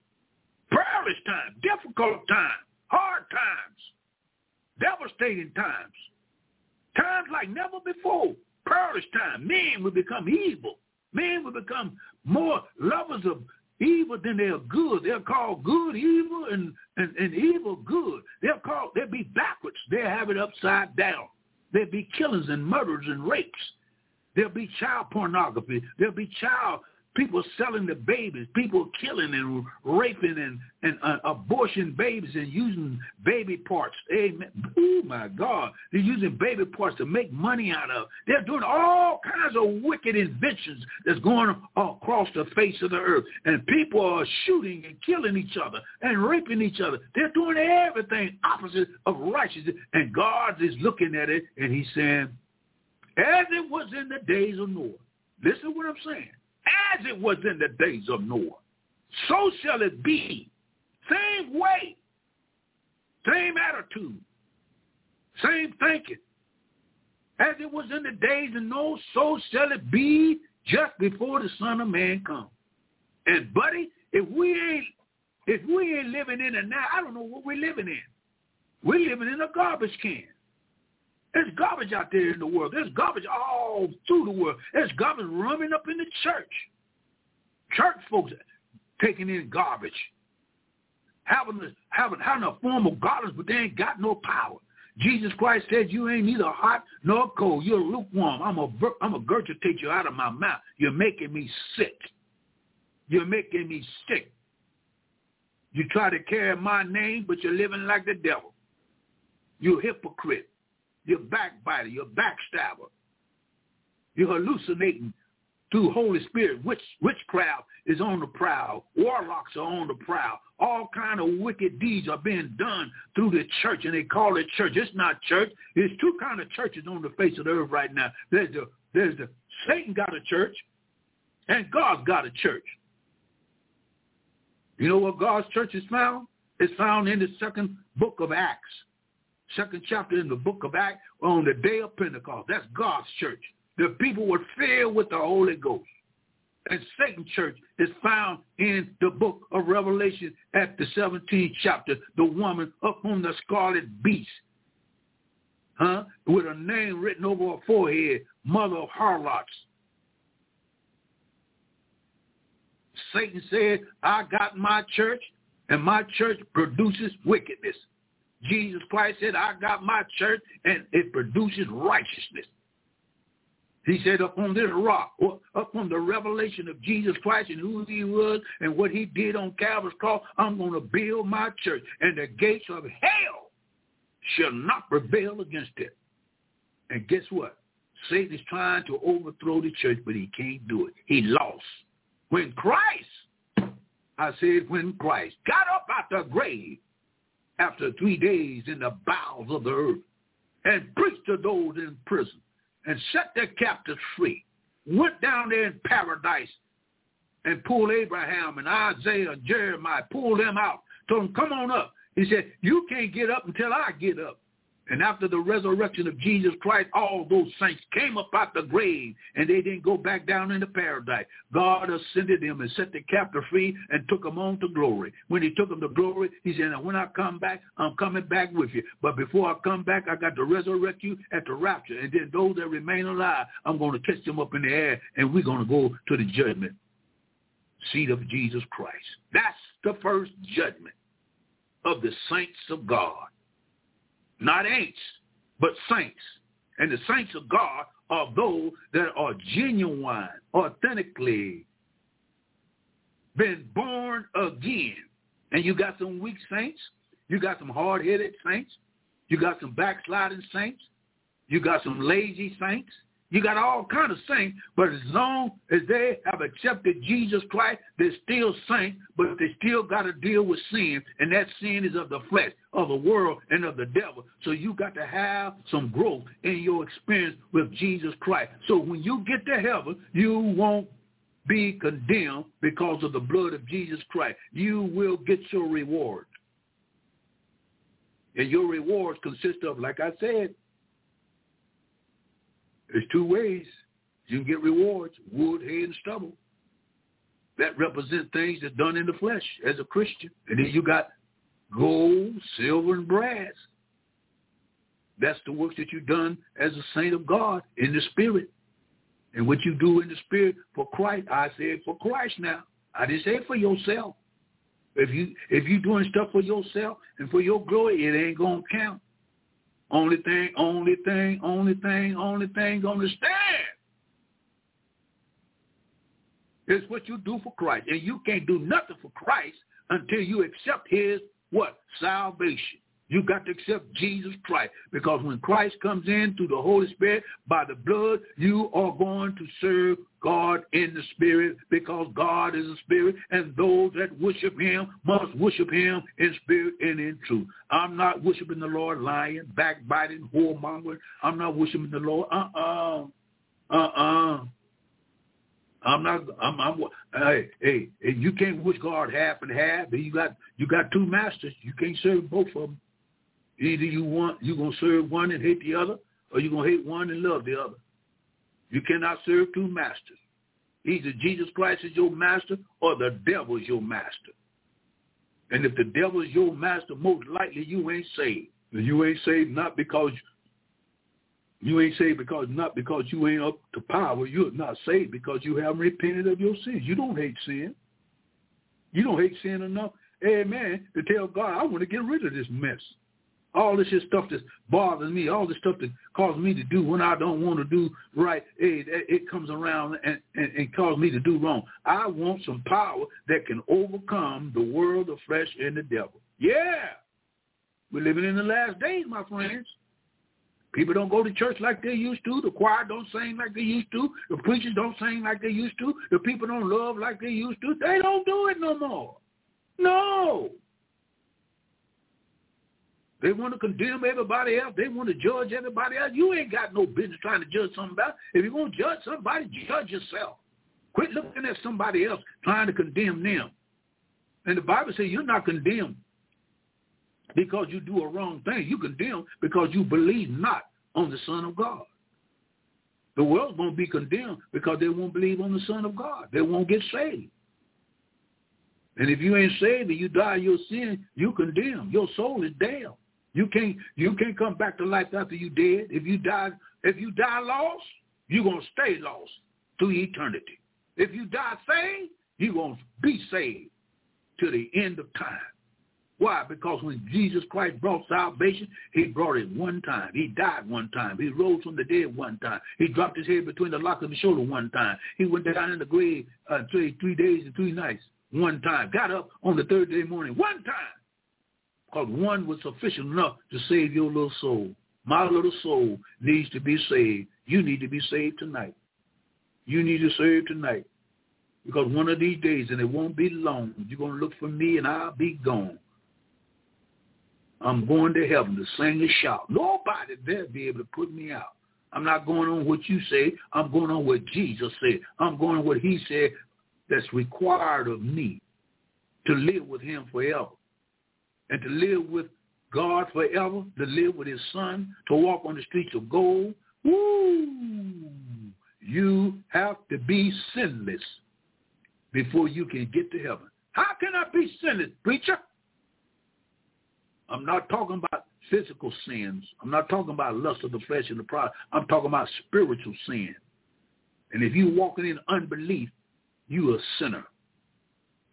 Perilous times, difficult times, hard times, devastating times. Times like never before. Perilous time. Men will become evil. Men will become more lovers of evil, than they're good. They'll call good evil and, and, and evil good. They'll call they'll be backwards. They'll have it upside down. There'll be killings and murders and rapes. There'll be child pornography. There'll be child people selling the babies, people killing and raping and, and uh, abortion babies and using baby parts. Amen. Oh, my God. They're using baby parts to make money out of. They're doing all kinds of wicked inventions that's going across the face of the earth. And people are shooting and killing each other and raping each other. They're doing everything opposite of righteousness. And God is looking at it and he's saying, as it was in the days of Noah. Listen to what I'm saying as it was in the days of Noah. So shall it be. Same way. Same attitude. Same thinking. As it was in the days of Noah, so shall it be just before the Son of Man comes. And buddy, if we ain't If we ain't living in it now, I don't know what we're living in. We're living in a garbage can. There's garbage out there in the world. There's garbage all through the world. There's garbage running up in the church. Church folks taking in garbage. Having, a, having, having a form of godliness, but they ain't got no power. Jesus Christ said, you ain't neither hot nor cold. You're lukewarm. I'm a, I'm a gurgitate you out of my mouth. You're making me sick. You're making me sick. You try to carry my name, but you're living like the devil. You're a hypocrite. You're backbiter. You're backstabber. You're hallucinating through Holy Spirit. Witch, witchcraft is on the prowl. Warlocks are on the prowl. All kind of wicked deeds are being done through the church, and they call it church. It's not church. There's two kind of churches on the face of the earth right now. There's the there's the Satan got a church, and God's got a church. You know what God's church is found? It's found in the second book of Acts second chapter in the book of Acts on the day of Pentecost. That's God's church. The people were filled with the Holy Ghost. And Satan's church is found in the book of Revelation at the 17th chapter, the woman up on the scarlet beast, huh? With a name written over her forehead, mother of harlots. Satan said, I got my church, and my church produces wickedness. Jesus Christ said, I got my church and it produces righteousness. He said, upon this rock, upon the revelation of Jesus Christ and who he was and what he did on Calvary's cross, I'm going to build my church, and the gates of hell shall not prevail against it. And guess what? Satan is trying to overthrow the church, but he can't do it. He lost. When Christ, I said, when Christ got up out the grave, after three days in the bowels of the earth and preached to those in prison and set their captives free, went down there in paradise and pulled Abraham and Isaiah and Jeremiah, pulled them out, told them, come on up. He said, you can't get up until I get up. And after the resurrection of Jesus Christ, all those saints came up out the grave and they didn't go back down into paradise. God ascended them and set the captive free and took them on to glory. When he took them to glory, he said, when I come back, I'm coming back with you. But before I come back, I got to resurrect you at the rapture. And then those that remain alive, I'm going to catch them up in the air and we're going to go to the judgment seat of Jesus Christ. That's the first judgment of the saints of God not ain'ts, but saints. And the saints of God are those that are genuine, authentically been born again. And you got some weak saints. You got some hard-headed saints. You got some backsliding saints. You got some lazy saints. You got all kind of saints, but as long as they have accepted Jesus Christ, they're still saints, but they still got to deal with sin, and that sin is of the flesh, of the world, and of the devil. So you got to have some growth in your experience with Jesus Christ. So when you get to heaven, you won't be condemned because of the blood of Jesus Christ. You will get your reward. And your rewards consist of, like I said, there's two ways you can get rewards, wood, hay, and stubble. That represent things that's done in the flesh as a Christian. And then you got gold, silver, and brass. That's the works that you've done as a saint of God in the spirit. And what you do in the spirit for Christ, I said for Christ now. I didn't say for yourself. If you if you doing stuff for yourself and for your glory, it ain't gonna count. Only thing, only thing, only thing, only thing gonna stand is what you do for Christ. And you can't do nothing for Christ until you accept his what? Salvation. You got to accept Jesus Christ because when Christ comes in through the Holy Spirit by the blood, you are going to serve God in the spirit because God is a spirit and those that worship him must worship him in spirit and in truth. I'm not worshiping the Lord lying, backbiting, whoremongering. I'm not worshiping the Lord. Uh-uh. Uh-uh. I'm not. I'm. I'm. Hey, hey, you can't wish God half and half. You got. You got two masters. You can't serve both of them. Either you want you gonna serve one and hate the other, or you gonna hate one and love the other. You cannot serve two masters. Either Jesus Christ is your master or the devil is your master. And if the devil is your master, most likely you ain't saved. You ain't saved not because you ain't saved because not because you ain't up to power. You're not saved because you haven't repented of your sins. You don't hate sin. You don't hate sin enough, amen, to tell God, I want to get rid of this mess. All this is stuff that bothers me, all this stuff that causes me to do when I don't want to do right, it, it comes around and, and, and causes me to do wrong. I want some power that can overcome the world, of flesh, and the devil. Yeah. We're living in the last days, my friends. People don't go to church like they used to. The choir don't sing like they used to. The preachers don't sing like they used to. The people don't love like they used to. They don't do it no more. No. They want to condemn everybody else. They want to judge everybody else. You ain't got no business trying to judge somebody. If you're going to judge somebody, judge yourself. Quit looking at somebody else trying to condemn them. And the Bible says you're not condemned because you do a wrong thing. You condemn because you believe not on the Son of God. The world's going to be condemned because they won't believe on the Son of God. They won't get saved. And if you ain't saved and you die your sin, you condemn. Your soul is damned. You can't you can't come back to life after you dead. If you die if you die lost, you're gonna stay lost to eternity. If you die saved, you're gonna be saved to the end of time. Why? Because when Jesus Christ brought salvation, he brought it one time. He died one time. He rose from the dead one time. He dropped his head between the lock of his shoulder one time. He went down in the grave uh, three, three days and three nights one time. Got up on the third day morning one time. Because one was sufficient enough to save your little soul. My little soul needs to be saved. You need to be saved tonight. You need to save tonight. Because one of these days, and it won't be long, you're going to look for me and I'll be gone. I'm going to heaven to sing and shout. Nobody there be able to put me out. I'm not going on what you say. I'm going on what Jesus said. I'm going on what he said that's required of me to live with him forever and to live with God forever, to live with his son, to walk on the streets of gold. Woo! You have to be sinless before you can get to heaven. How can I be sinless, preacher? I'm not talking about physical sins. I'm not talking about lust of the flesh and the pride. I'm talking about spiritual sin. And if you're walking in unbelief, you're a sinner.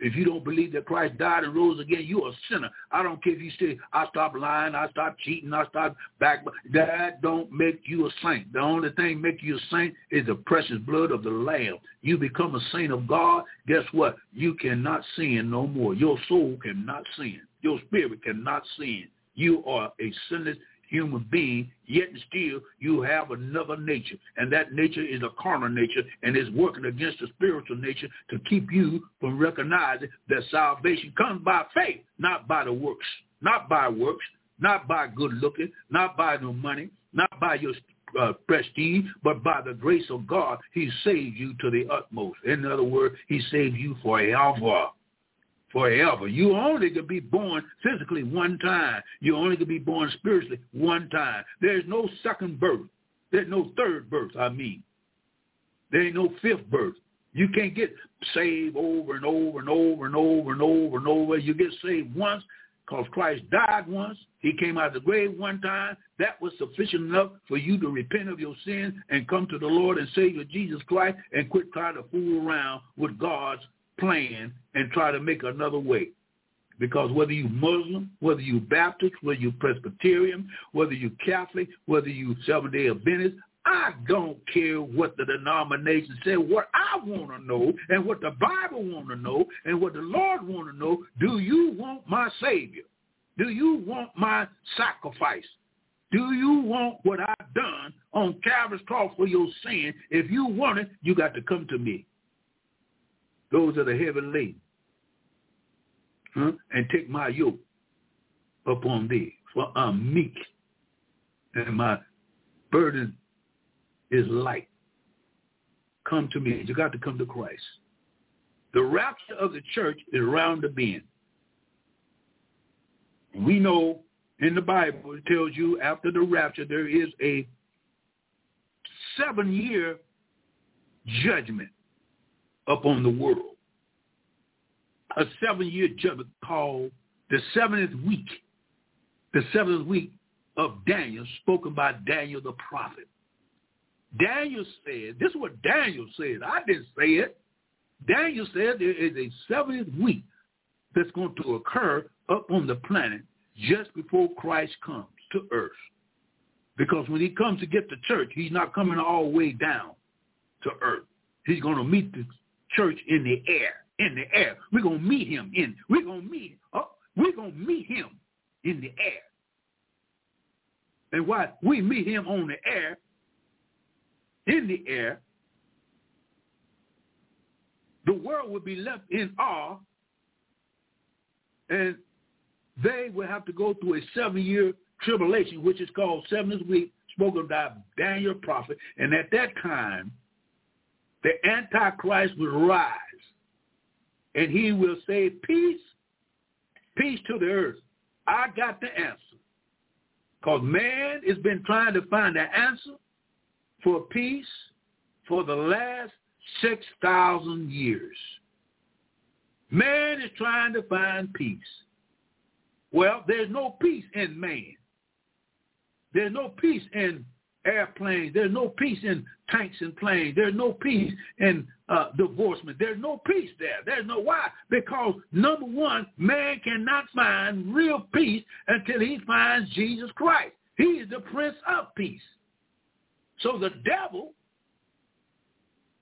If you don't believe that Christ died and rose again, you're a sinner. I don't care if you say, I stop lying, I stop cheating, I stop back. That don't make you a saint. The only thing make you a saint is the precious blood of the Lamb. You become a saint of God, guess what? You cannot sin no more. Your soul cannot sin. Your spirit cannot sin. You are a sinless human being, yet and still you have another nature. And that nature is a carnal nature and is working against the spiritual nature to keep you from recognizing that salvation comes by faith, not by the works, not by works, not by good looking, not by no money, not by your uh, prestige, but by the grace of God, he saved you to the utmost. In other words, he saved you for forever forever. You only could be born physically one time. You only could be born spiritually one time. There's no second birth. There's no third birth, I mean. There ain't no fifth birth. You can't get saved over and over and over and over and over and over. You get saved once because Christ died once. He came out of the grave one time. That was sufficient enough for you to repent of your sins and come to the Lord and Savior Jesus Christ and quit trying to fool around with God's plan and try to make another way. Because whether you Muslim, whether you Baptist, whether you Presbyterian, whether you Catholic, whether you Seventh-day Adventist, I don't care what the denomination says. What I want to know and what the Bible want to know and what the Lord want to know, do you want my Savior? Do you want my sacrifice? Do you want what I've done on Calvary's cross for your sin? If you want it, you got to come to me those that are heavy laden, huh? and take my yoke upon thee, for I'm meek, and my burden is light. Come to me. You got to come to Christ. The rapture of the church is around the bend. We know in the Bible it tells you after the rapture there is a seven-year judgment upon the world. A seven-year judgment called the seventh week, the seventh week of Daniel, spoken by Daniel the prophet. Daniel said, this is what Daniel said. I didn't say it. Daniel said there is a seventh week that's going to occur up on the planet just before Christ comes to earth. Because when he comes to get the church, he's not coming all the way down to earth. He's going to meet the church in the air, in the air. We're going to meet him in, we're going to meet, oh, we're going to meet him in the air. And why we meet him on the air, in the air, the world will be left in awe and they will have to go through a seven-year tribulation, which is called seventh week, spoken by Daniel prophet. And at that time, the Antichrist will rise, and he will say, peace, peace to the earth. I got the answer. Because man has been trying to find the answer for peace for the last 6,000 years. Man is trying to find peace. Well, there's no peace in man. There's no peace in airplanes. There's no peace in tanks and planes. There's no peace in uh, divorcement. There's no peace there. There's no why. Because number one, man cannot find real peace until he finds Jesus Christ. He is the Prince of Peace. So the devil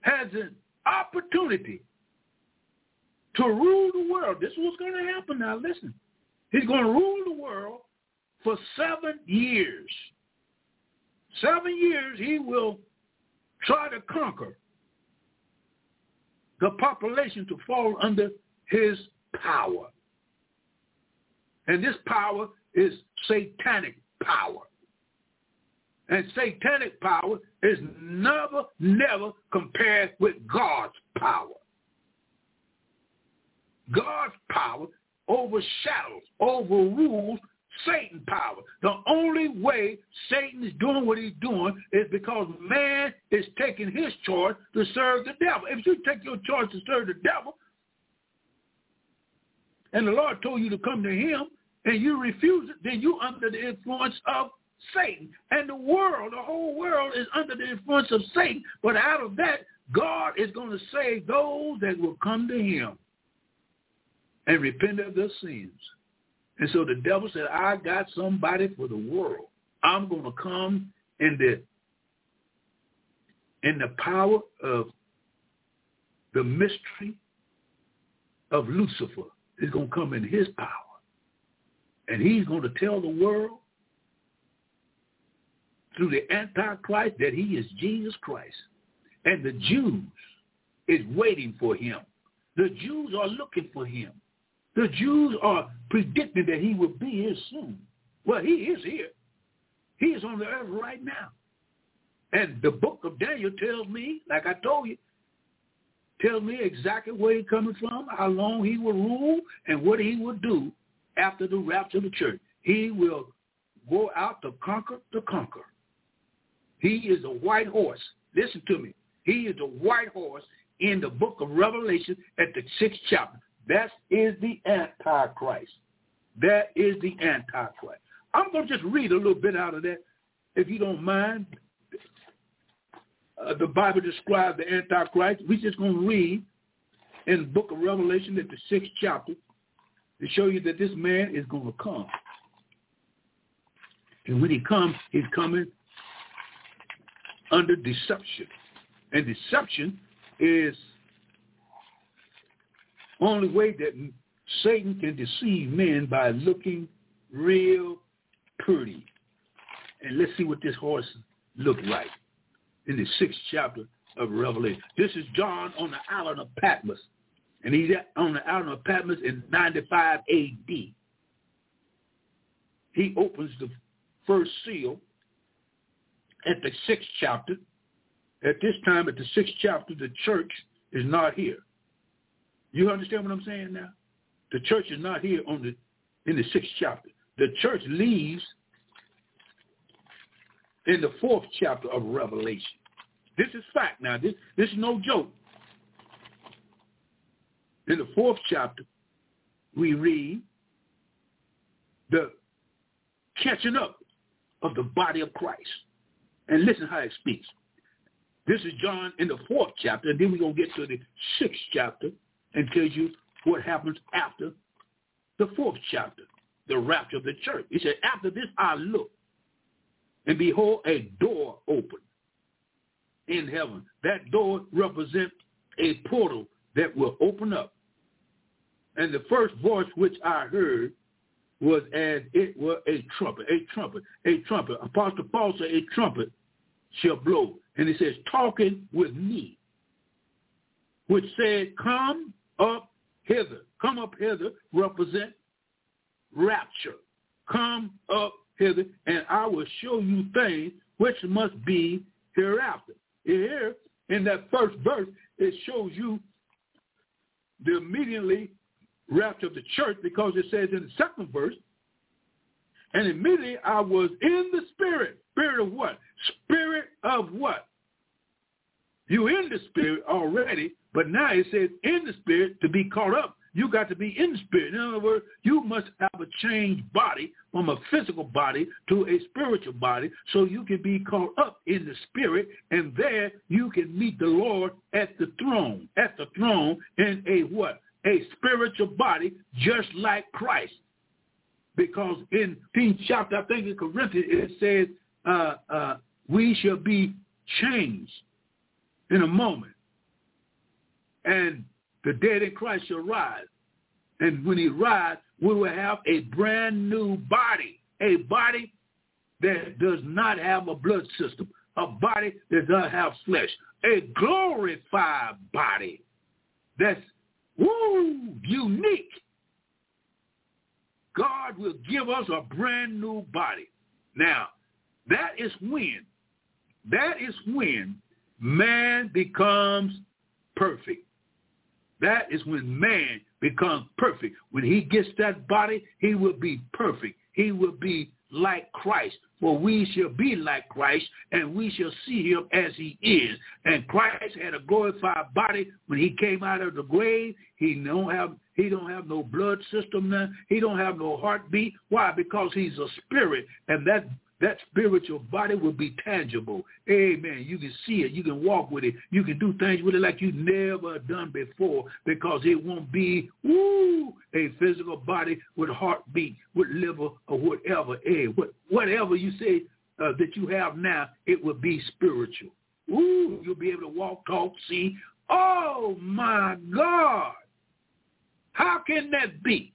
has an opportunity to rule the world. This is what's going to happen now. Listen. He's going to rule the world for seven years. Seven years he will try to conquer the population to fall under his power. And this power is satanic power. And satanic power is never, never compared with God's power. God's power overshadows, overrules Satan power. The only way Satan is doing what he's doing is because man is taking his choice to serve the devil. If you take your choice to serve the devil, and the Lord told you to come to him, and you refuse it, then you're under the influence of Satan. And the world, the whole world is under the influence of Satan. But out of that, God is going to save those that will come to him and repent of their sins. And so the devil said, I got somebody for the world. I'm going to come in the in the power of the mystery of Lucifer. Is going to come in his power. And he's going to tell the world through the Antichrist that he is Jesus Christ. And the Jews is waiting for him. The Jews are looking for him. The Jews are predicting that he will be here soon. Well, he is here. He is on the earth right now. And the book of Daniel tells me, like I told you, tells me exactly where he's coming from, how long he will rule, and what he will do after the rapture of the church. He will go out to conquer to conquer. He is a white horse. Listen to me. He is a white horse in the book of Revelation at the sixth chapter. That is the Antichrist. That is the Antichrist. I'm going to just read a little bit out of that, if you don't mind. Uh, the Bible describes the Antichrist. We're just going to read in the book of Revelation at the sixth chapter to show you that this man is going to come. And when he comes, he's coming under deception. And deception is only way that Satan can deceive men by looking real pretty. And let's see what this horse looked like in the sixth chapter of Revelation. This is John on the island of Patmos. And he's on the island of Patmos in 95 A.D. He opens the first seal at the sixth chapter. At this time, at the sixth chapter, the church is not here. You understand what I'm saying now? The church is not here on the in the sixth chapter. The church leaves in the fourth chapter of Revelation. This is fact now. This this is no joke. In the fourth chapter, we read the catching up of the body of Christ. And listen how it speaks. This is John in the fourth chapter, and then we're going to get to the sixth chapter and tell you what happens after the fourth chapter, the rapture of the church. He said, after this I looked, and behold, a door opened in heaven. That door represents a portal that will open up. And the first voice which I heard was as it were a trumpet, a trumpet, a trumpet. Apostle Paul said, a trumpet shall blow. And he says, talking with me, which said, come up hither. Come up hither represent rapture. Come up hither, and I will show you things which must be hereafter. Here, in that first verse, it shows you the immediately rapture of the church because it says in the second verse, and immediately I was in the spirit. Spirit of what? Spirit of what? You in the spirit already, but now it says in the spirit to be caught up. You got to be in the spirit. In other words, you must have a changed body from a physical body to a spiritual body so you can be caught up in the spirit and there you can meet the Lord at the throne, at the throne in a what? A spiritual body just like Christ. Because in 15th chapter, I think in Corinthians, it says uh, uh, we shall be changed in a moment. And the dead in Christ shall rise. And when he rise, we will have a brand new body, a body that does not have a blood system, a body that does not have flesh, a glorified body that's woo, unique. God will give us a brand new body. Now, that is when, that is when man becomes perfect. That is when man becomes perfect. When he gets that body, he will be perfect. He will be like Christ. For we shall be like Christ, and we shall see him as he is. And Christ had a glorified body when he came out of the grave. He don't have he don't have no blood system now. He don't have no heartbeat. Why? Because he's a spirit, and that that spiritual body will be tangible. Amen. You can see it. You can walk with it. You can do things with it like you never done before because it won't be woo, a physical body with heartbeat, with liver, or whatever. Hey, what, whatever you say uh, that you have now, it will be spiritual. Ooh, you'll be able to walk, talk, see. Oh, my God. How can that be?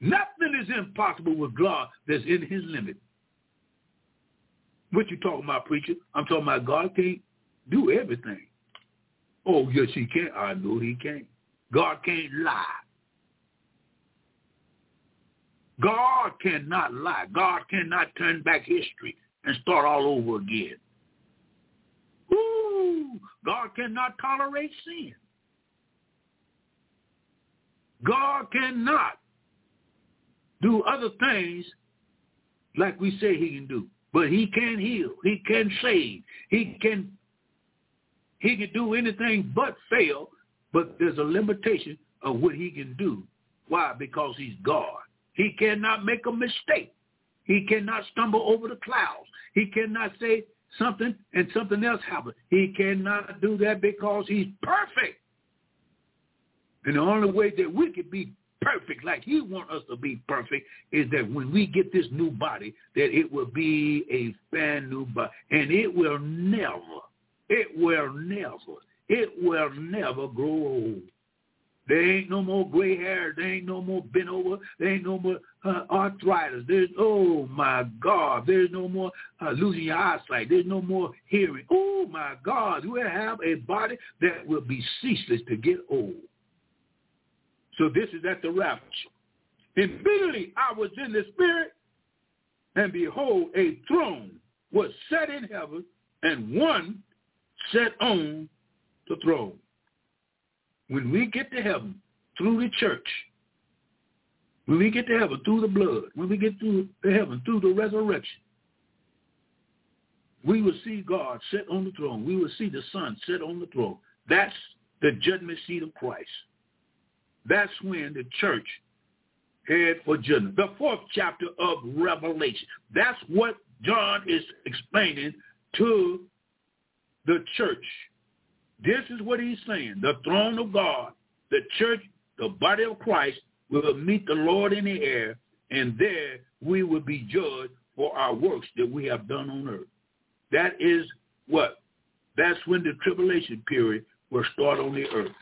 Nothing is impossible with God that's in his limit. What you talking about, preacher? I'm talking about God can't do everything. Oh, yes, he can. I know he can. God can't lie. God cannot lie. God cannot turn back history and start all over again. Ooh, God cannot tolerate sin. God cannot do other things like we say he can do. But he can heal. He can save. He can he can do anything but fail, but there's a limitation of what he can do. Why? Because he's God. He cannot make a mistake. He cannot stumble over the clouds. He cannot say something and something else happen. He cannot do that because he's perfect. And the only way that we could be perfect like he wants us to be perfect is that when we get this new body, that it will be a brand new body. And it will never, it will never, it will never grow old. There ain't no more gray hair. There ain't no more bent over. There ain't no more uh, arthritis. There's, oh my God, there's no more uh, losing your eyesight. There's no more hearing. Oh my God, we'll have a body that will be ceaseless to get old. So this is at the rapture. Immediately I was in the spirit, and behold, a throne was set in heaven, and one sat on the throne. When we get to heaven through the church, when we get to heaven through the blood, when we get to heaven through the resurrection, we will see God sit on the throne. We will see the Son sit on the throne. That's the judgment seat of Christ. That's when the church head for judgment. The fourth chapter of Revelation. That's what John is explaining to the church. This is what he's saying. The throne of God, the church, the body of Christ will meet the Lord in the air, and there we will be judged for our works that we have done on earth. That is what? That's when the tribulation period will start on the earth.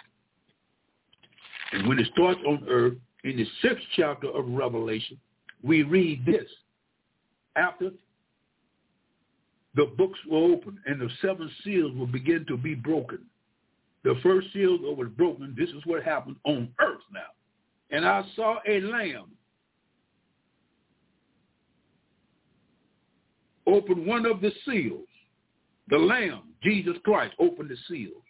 And when it starts on earth, in the sixth chapter of Revelation, we read this. After the books were opened and the seven seals will begin to be broken. The first seal was broken, this is what happened on earth now. And I saw a lamb open one of the seals. The lamb, Jesus Christ, opened the seals.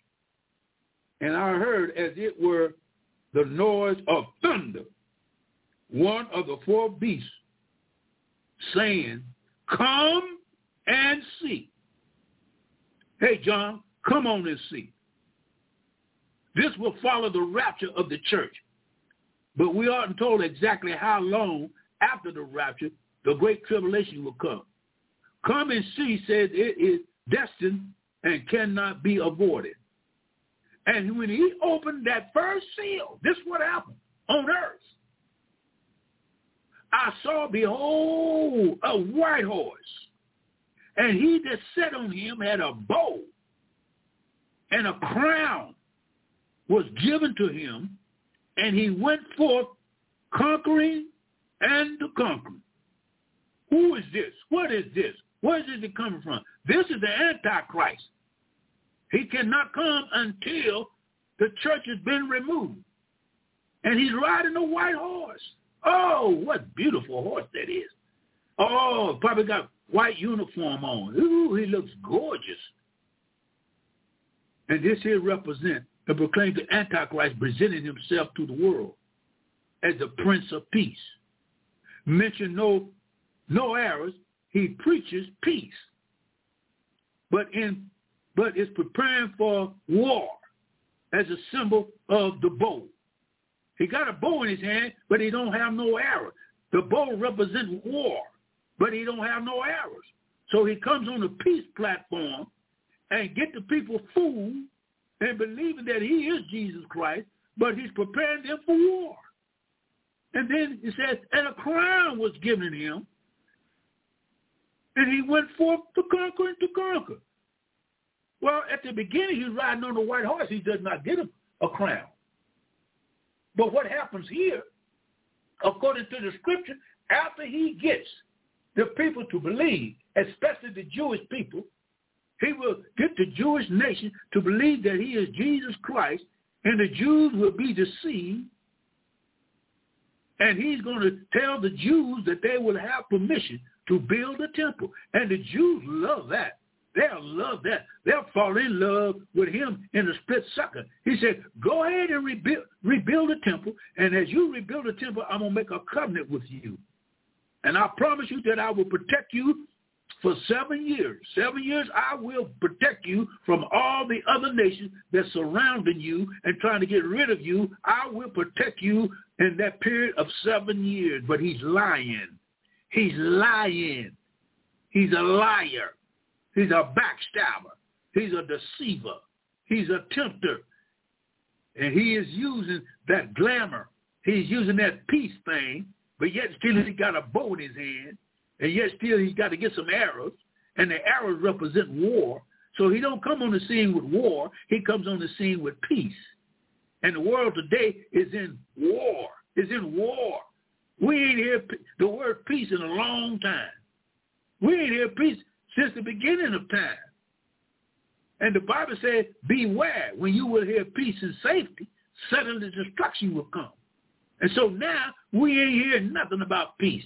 And I heard as it were the noise of thunder, one of the four beasts saying, come and see. Hey, John, come on and see. This will follow the rapture of the church. But we aren't told exactly how long after the rapture the great tribulation will come. Come and see says it is destined and cannot be avoided. And when he opened that first seal, this is what happened on earth. I saw, behold, a white horse. And he that sat on him had a bow, and a crown was given to him, and he went forth conquering and to conquer. Who is this? What is this? Where is it coming from? This is the Antichrist. He cannot come until the church has been removed. And he's riding a white horse. Oh, what beautiful horse that is. Oh, probably got white uniform on. Ooh, he looks gorgeous. And this here represents and proclaims the Antichrist presenting himself to the world as the Prince of Peace. Mention no no errors. He preaches peace. But in but is preparing for war as a symbol of the bow. He got a bow in his hand, but he don't have no arrow. The bow represents war, but he don't have no arrows. So he comes on the peace platform and get the people fooled and believing that he is Jesus Christ, but he's preparing them for war. And then he says, and a crown was given him, and he went forth to conquer and to conquer. Well, at the beginning, he's riding on the white horse. He does not get a, a crown. But what happens here, according to the scripture, after he gets the people to believe, especially the Jewish people, he will get the Jewish nation to believe that he is Jesus Christ, and the Jews will be deceived. And he's going to tell the Jews that they will have permission to build a temple. And the Jews love that. They'll love that. They'll fall in love with him in a split second. He said, go ahead and rebuild, rebuild the temple. And as you rebuild the temple, I'm going to make a covenant with you. And I promise you that I will protect you for seven years. Seven years, I will protect you from all the other nations that's surrounding you and trying to get rid of you. I will protect you in that period of seven years. But he's lying. He's lying. He's a liar. He's a backstabber. He's a deceiver. He's a tempter. And he is using that glamour. He's using that peace thing, but yet still he got a bow in his hand, and yet still he's got to get some arrows, and the arrows represent war. So he don't come on the scene with war. He comes on the scene with peace. And the world today is in war. Is in war. We ain't hear the word peace in a long time. We ain't hear peace since the beginning of time. And the Bible says, beware when you will hear peace and safety, suddenly destruction will come. And so now we ain't hearing nothing about peace.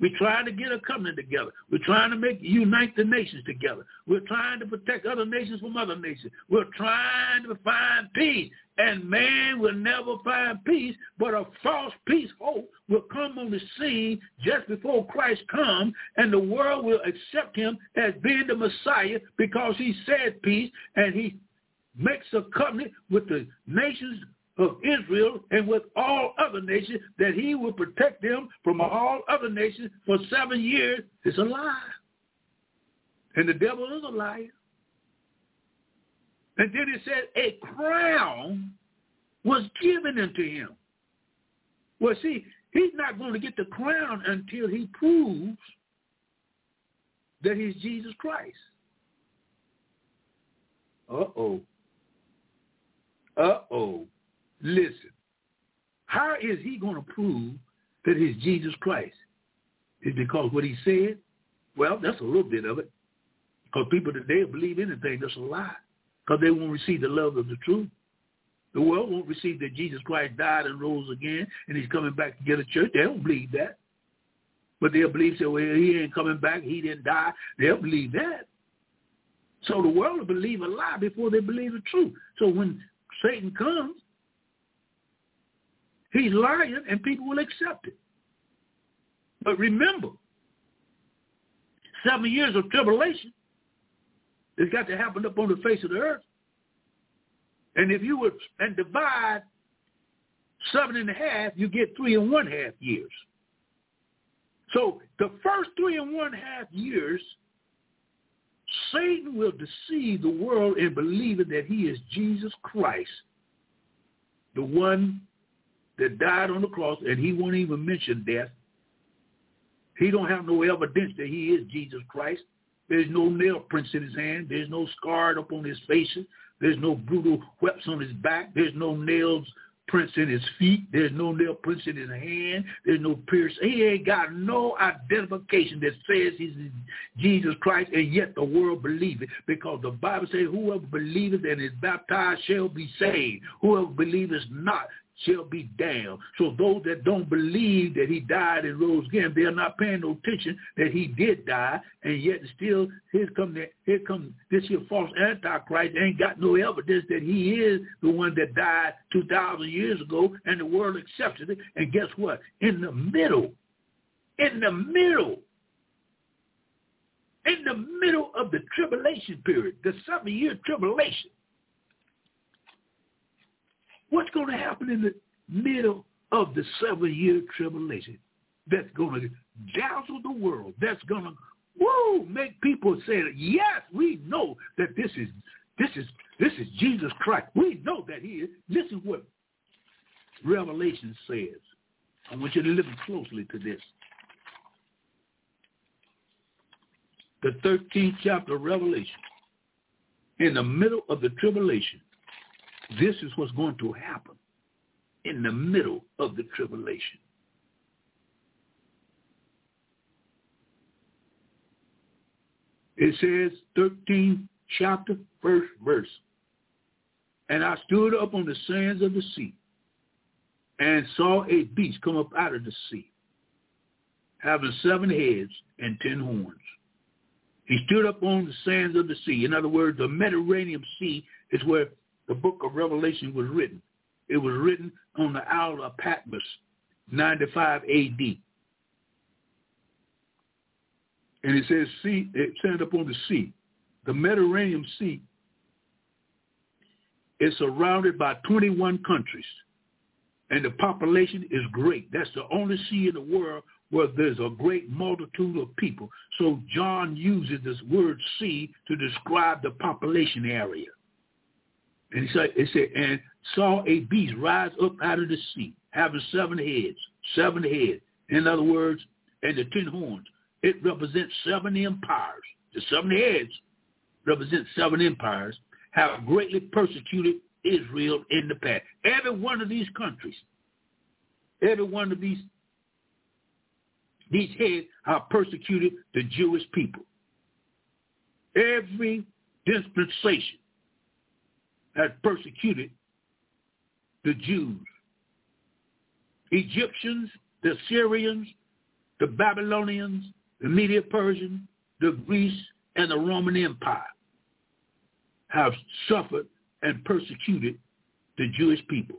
We're trying to get a covenant together. We're trying to make unite the nations together. We're trying to protect other nations from other nations. We're trying to find peace. And man will never find peace, but a false peace hope will come on the scene just before Christ comes, and the world will accept him as being the Messiah because he said peace, and he makes a covenant with the nations of Israel and with all other nations, that he will protect them from all other nations for seven years, is a lie. And the devil is a liar. And then he said a crown was given unto him. Well, see, he's not going to get the crown until he proves that he's Jesus Christ. Uh-oh. Uh-oh. Listen. How is he going to prove that he's Jesus Christ? Is because what he said? Well, that's a little bit of it. Because people today believe anything that's a lie. Because they won't receive the love of the truth. The world won't receive that Jesus Christ died and rose again and he's coming back to get a church. They don't believe that. But they'll believe, say, well, he ain't coming back. He didn't die. They'll believe that. So the world will believe a lie before they believe the truth. So when Satan comes, he's lying and people will accept it. But remember, seven years of tribulation has got to happen up on the face of the earth. And if you would and divide seven and a half, you get three and one half years. So the first three and one half years Satan will deceive the world in believing that he is Jesus Christ, the one that died on the cross, and he won't even mention death. He don't have no evidence that he is Jesus Christ. There's no nail prints in his hand. There's no scar up on his face. There's no brutal whelps on his back. There's no nails prints in his feet. There's no nail prints in his hand. There's no pierce. He ain't got no identification that says he's Jesus Christ, and yet the world believe it because the Bible says whoever believes and is baptized shall be saved. Whoever believes not shall be damned. So those that don't believe that he died and rose again, they're not paying no attention that he did die, and yet still here come that here come this here false antichrist They ain't got no evidence that he is the one that died two thousand years ago, and the world accepted it. And guess what? In the middle, in the middle. In the middle of the tribulation period, the seven-year tribulation, What's going to happen in the middle of the seven-year tribulation? That's going to dazzle the world. That's going to woo make people say, yes, we know that this is this is this is Jesus Christ. We know that he is. This is what Revelation says. I want you to listen closely to this. The 13th chapter of Revelation. In the middle of the tribulation, this is what's going to happen in the middle of the tribulation. It says, 13th chapter, first verse. And I stood up on the sands of the sea and saw a beast come up out of the sea, having seven heads and ten horns. He stood up on the sands of the sea. In other words, the Mediterranean Sea is where the book of Revelation was written. It was written on the Isle of Patmos, 95 A.D. And it says, sea, it stands up on the sea. The Mediterranean Sea is surrounded by 21 countries, and the population is great. That's the only sea in the world where there's a great multitude of people. So John uses this word sea to describe the population area. And said, it said, and saw a beast rise up out of the sea, having seven heads, seven heads. In other words, and the ten horns. It represents seven empires. The seven heads represent seven empires, have greatly persecuted Israel in the past. Every one of these countries, every one of these these heads have persecuted the Jewish people. Every dispensation had persecuted the Jews. Egyptians, the Syrians, the Babylonians, the Media Persian, the Greece, and the Roman Empire have suffered and persecuted the Jewish people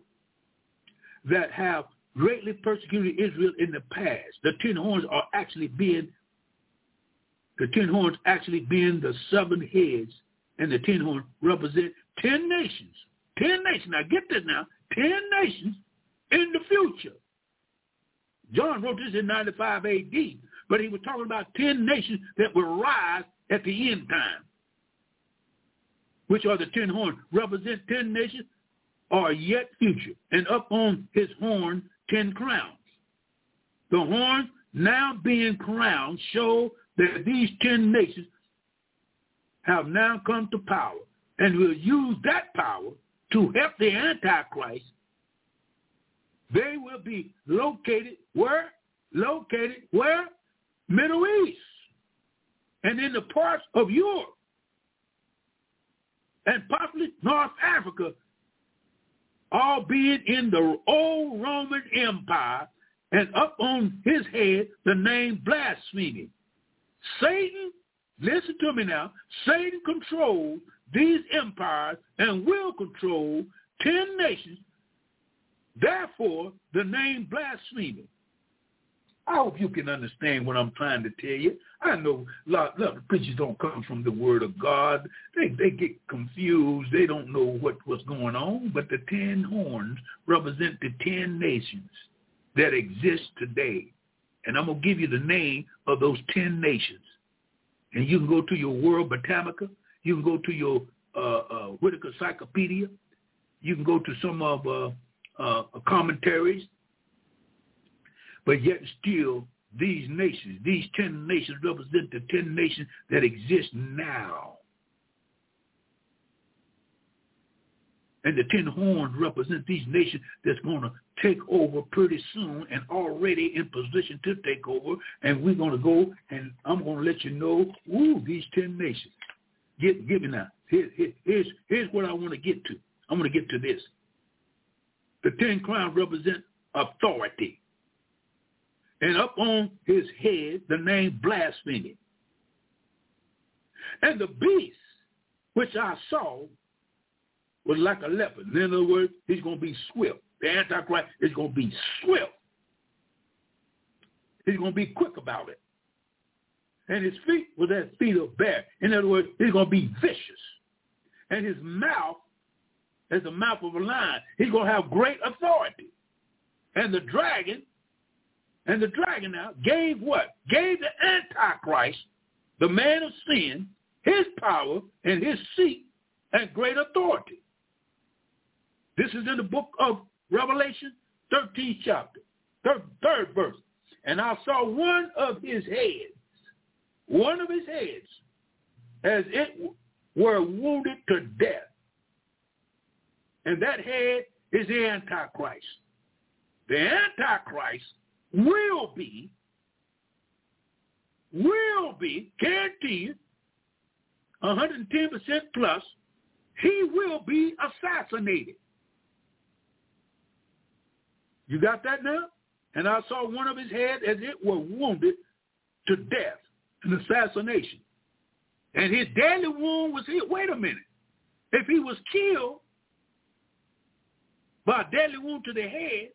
that have greatly persecuted Israel in the past. The ten horns are actually being the ten horns actually being the seven heads, and the ten horns represent Ten nations. Ten nations. Now get this now. 10 nations in the future. John wrote this in 95 AD, but he was talking about 10 nations that will rise at the end time, which are the 10 horns, represent 10 nations are yet future, and up on his horn 10 crowns. The horns now being crowned show that these 10 nations have now come to power and will use that power to help the Antichrist. They will be located where? Located where? Middle East and in the parts of Europe and possibly North Africa, all being in the old Roman Empire and up on his head the name blasphemy. Satan, listen to me now, Satan controls these empires and will control ten nations. Therefore, the name blasphemy. I hope you can understand what I'm trying to tell you. I know a lot, lot of preachers don't come from the Word of God. They they get confused. They don't know what what's going on. But the ten horns represent the ten nations that exist today. And I'm going to give you the name of those 10 nations. And you can go to your World Britannica. You can go to your uh, uh, Whitaker Encyclopedia. You can go to some of uh, uh, commentaries. But yet still, these nations, these 10 nations represent the 10 nations that exist now. And the ten horns represent these nations that's going to take over pretty soon and already in position to take over. And we're going to go and I'm going to let you know, ooh, these ten nations. Get, give me now. Here, here, here's, here's what I want to get to. I want to get to this. The ten crowns represent authority. And up on his head, the name blasphemy. And the beast, which I saw, was like a leopard. In other words, he's going to be swift. The Antichrist is going to be swift. He's going to be quick about it. And his feet was that feet of bear. In other words, he's going to be vicious. And his mouth is the mouth of a lion. He's going to have great authority. And the dragon, and the dragon now gave what? Gave the Antichrist, the man of sin, his power and his seat and great authority. This is in the book of Revelation, 13th chapter, third, third verse. And I saw one of his heads, one of his heads, as it were wounded to death. And that head is the Antichrist. The Antichrist will be, will be, guaranteed, 110% plus, he will be assassinated. You got that now? And I saw one of his head as it were wounded to death, an assassination. And his deadly wound was here. Wait a minute. If he was killed by a deadly wound to the head,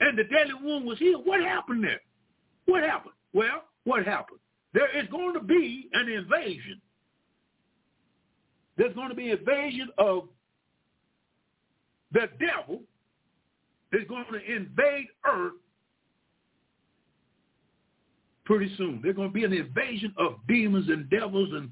and the deadly wound was healed, what happened there? What happened? Well, what happened? There is going to be an invasion. There's going to be invasion of the devil is going to invade Earth pretty soon. There's going to be an invasion of demons and devils and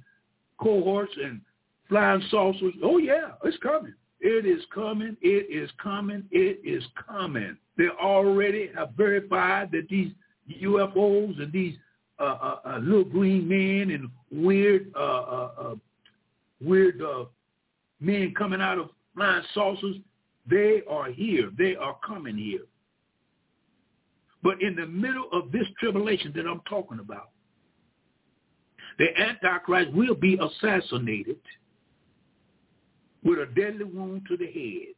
cohorts and flying saucers. Oh, yeah, it's coming. It is coming. It is coming. It is coming. They already have verified that these UFOs and these uh, uh, uh, little green men and weird, uh, uh, uh, weird men coming out of flying saucers they are here. They are coming here. But in the middle of this tribulation that I'm talking about, the Antichrist will be assassinated with a deadly wound to the head.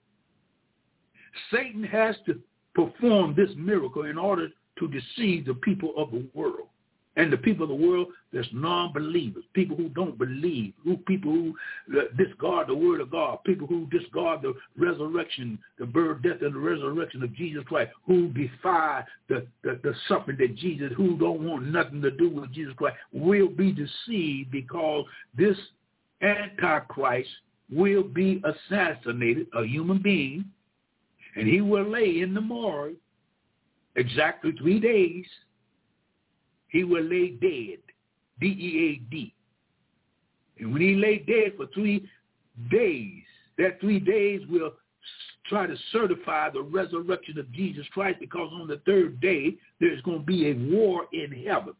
Satan has to perform this miracle in order to deceive the people of the world. And the people of the world, there's non-believers, people who don't believe, who people who uh, discard the word of God, people who discard the resurrection, the birth, death, and the resurrection of Jesus Christ, who defy the, the, the suffering that Jesus, who don't want nothing to do with Jesus Christ, will be deceived because this Antichrist will be assassinated, a human being, and he will lay in the morgue exactly three days. He will lay dead, D-E-A-D. And when he lay dead for three days, that three days will try to certify the resurrection of Jesus Christ because on the third day, there's going to be a war in heaven.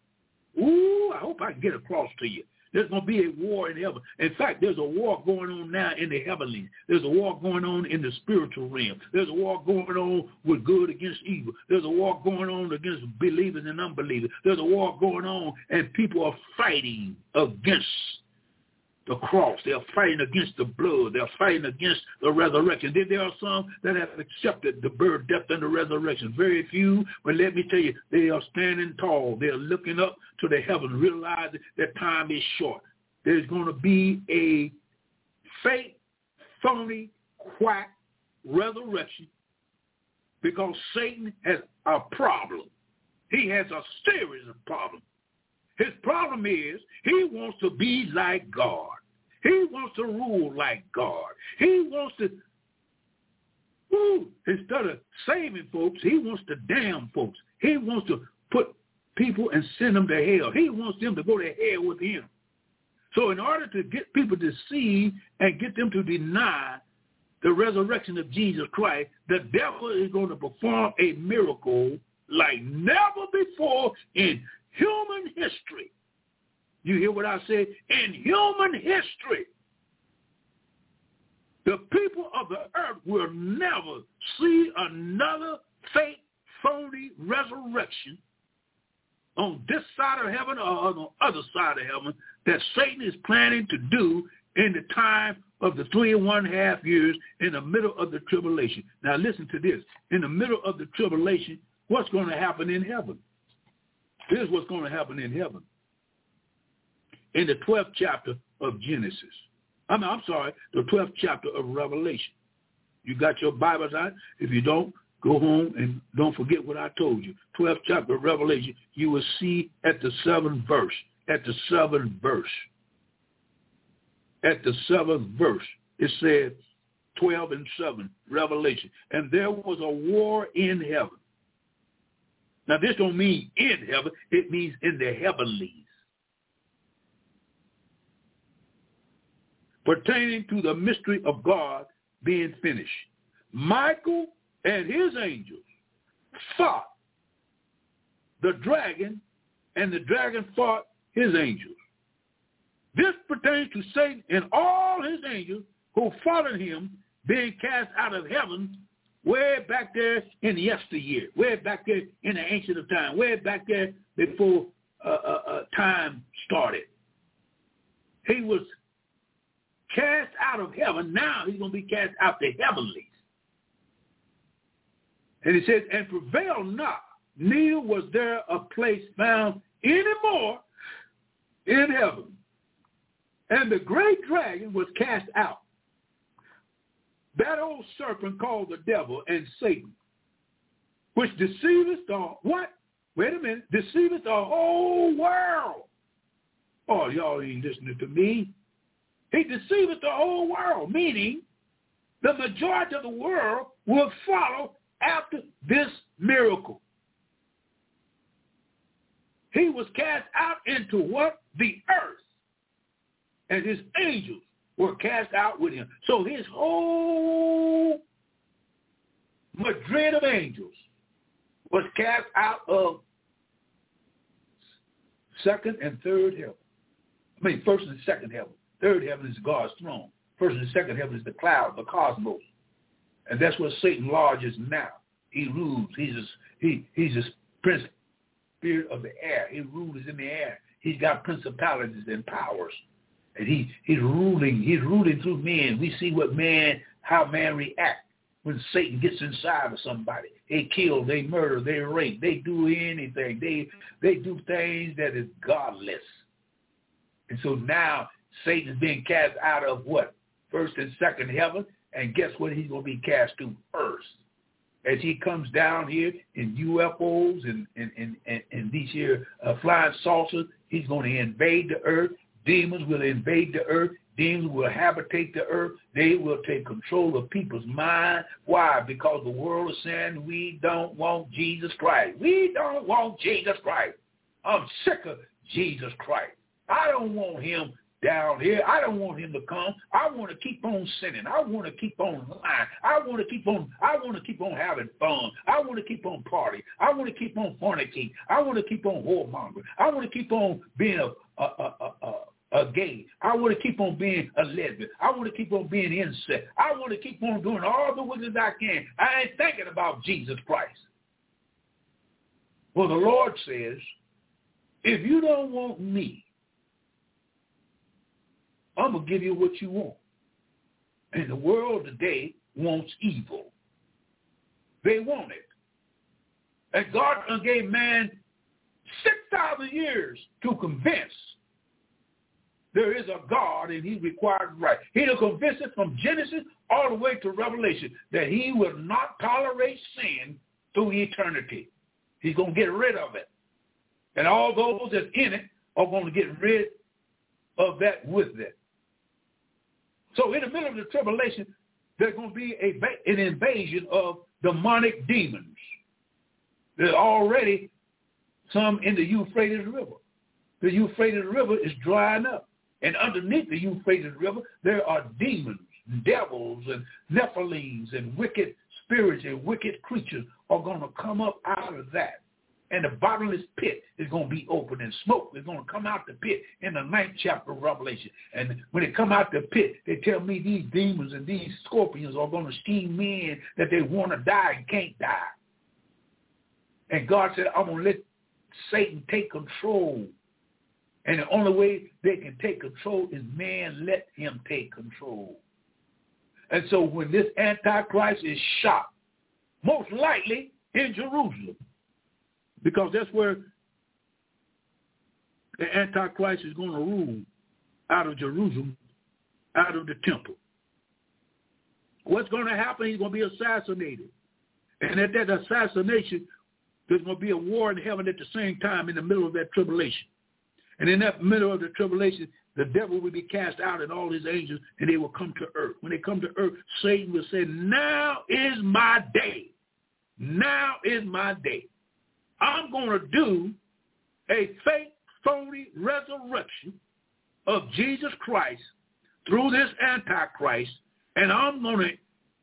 Ooh, I hope I can get across to you. There's going to be a war in heaven. In fact, there's a war going on now in the heavenly. There's a war going on in the spiritual realm. There's a war going on with good against evil. There's a war going on against believers and unbelievers. There's a war going on, and people are fighting against the cross. They're fighting against the blood. They're fighting against the resurrection. Then there are some that have accepted the birth, death, and the resurrection. Very few, but let me tell you, they are standing tall. They're looking up to the heavens, realizing that time is short. There's going to be a fake, phony, quack resurrection because Satan has a problem. He has a series of problems. His problem is he wants to be like God. He wants to rule like God. He wants to, ooh, instead of saving folks, he wants to damn folks. He wants to put people and send them to hell. He wants them to go to hell with him. So in order to get people to see and get them to deny the resurrection of Jesus Christ, the devil is going to perform a miracle like never before in human history. You hear what I say? In human history, the people of the earth will never see another fake, phony resurrection on this side of heaven or on the other side of heaven that Satan is planning to do in the time of the three and one half years in the middle of the tribulation. Now listen to this. In the middle of the tribulation, what's going to happen in heaven? Here's what's going to happen in heaven. In the 12th chapter of Genesis. I mean, I'm sorry, the 12th chapter of Revelation. You got your Bibles out? If you don't, go home and don't forget what I told you. 12th chapter of Revelation, you will see at the seventh verse, at the seventh verse, at the seventh verse, it said 12 and 7, Revelation. And there was a war in heaven. Now, this don't mean in heaven. It means in the heavenlies. Pertaining to the mystery of God being finished. Michael and his angels fought the dragon, and the dragon fought his angels. This pertains to Satan and all his angels who followed him being cast out of heaven way back there in yesteryear, way back there in the ancient of time, way back there before uh, uh, uh, time started. He was cast out of heaven. Now he's going to be cast out the heavenlies. And he says, and prevail not, neither was there a place found anymore in heaven. And the great dragon was cast out, that old serpent called the devil and Satan, which deceiveth the what? Wait a minute, deceiveth the whole world. Oh, y'all ain't listening to me. He deceiveth the whole world, meaning the majority of the world will follow after this miracle. He was cast out into what? The earth. And his angels were cast out with him. So his whole Madrid of angels was cast out of second and third heaven. I mean, first and second heaven. Third heaven is God's throne. First and second heaven is the cloud, the cosmos. And that's where Satan lodges now. He rules. He's a, he, he's a prince, spirit of the air. He rules in the air. He's got principalities and powers. And he, he's ruling, he's ruling through men. We see what man, how man react when Satan gets inside of somebody. They kill, they murder, they rape, they do anything. They they do things that is godless. And so now Satan is being cast out of what? First and second heaven. And guess what he's going to be cast to? Earth. As he comes down here in UFOs and, and, and, and, and these here uh, flying saucers, he's going to invade the earth Demons will invade the earth. Demons will habitate the earth. They will take control of people's mind. Why? Because the world is saying we don't want Jesus Christ. We don't want Jesus Christ. I'm sick of Jesus Christ. I don't want him down here. I don't want him to come. I want to keep on sinning. I want to keep on lying. I want to keep on. I want to keep on having fun. I want to keep on partying. I want to keep on fornicating. I want to keep on whoremongering. I want to keep on being a a a a, a gay. I want to keep on being a lesbian. I want to keep on being incest. I want to keep on doing all the wickedness I can. I ain't thinking about Jesus Christ. Well, the Lord says, if you don't want me, I'm going to give you what you want. And the world today wants evil. They want it. And God gave man 6,000 years to convince there is a God and he required right. He'll convince it from Genesis all the way to Revelation that he will not tolerate sin through eternity. He's going to get rid of it. And all those that's in it are going to get rid of that with it. So in the middle of the tribulation, there's going to be a, an invasion of demonic demons. There's already some in the Euphrates River. The Euphrates River is drying up. And underneath the Euphrates River, there are demons, devils, and Nephilims, and wicked spirits and wicked creatures are going to come up out of that and the bottomless pit is going to be open and smoke is going to come out the pit in the ninth chapter of Revelation. And when it come out the pit, they tell me these demons and these scorpions are going to scheme men that they want to die and can't die. And God said, I'm going to let Satan take control. And the only way they can take control is man let him take control. And so when this Antichrist is shot, most likely in Jerusalem, because that's where the Antichrist is going to rule out of Jerusalem, out of the temple. What's going to happen? He's going to be assassinated. And at that assassination, there's going to be a war in heaven at the same time in the middle of that tribulation. And in that middle of the tribulation, the devil will be cast out and all his angels, and they will come to earth. When they come to earth, Satan will say, now is my day. Now is my day. I'm going to do a fake, phony resurrection of Jesus Christ through this Antichrist, and I'm going to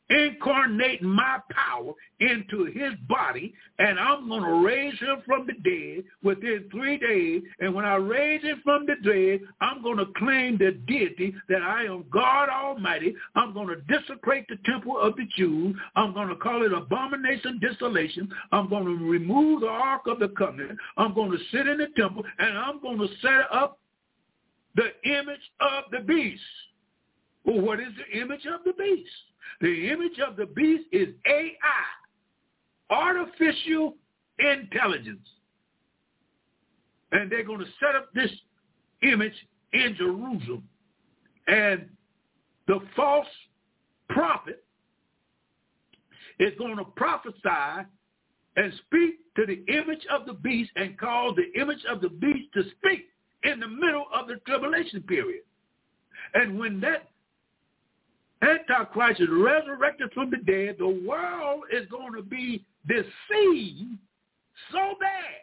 incarnate my power into his body, and I'm going to raise him from the dead within three days. And when I raise him from the dead, I'm going to claim the deity that I am God Almighty. I'm going to desecrate the temple of the Jews. I'm going to call it abomination desolation. I'm going to remove the Ark of the Covenant. I'm going to sit in the temple, and I'm going to set up the image of the beast. Well, what is the image of the beast? The image of the beast is AI, artificial intelligence. And they're going to set up this image in Jerusalem. And the false prophet is going to prophesy and speak to the image of the beast and cause the image of the beast to speak in the middle of the tribulation period. And when that Antichrist is resurrected from the dead, the world is going to be deceived so bad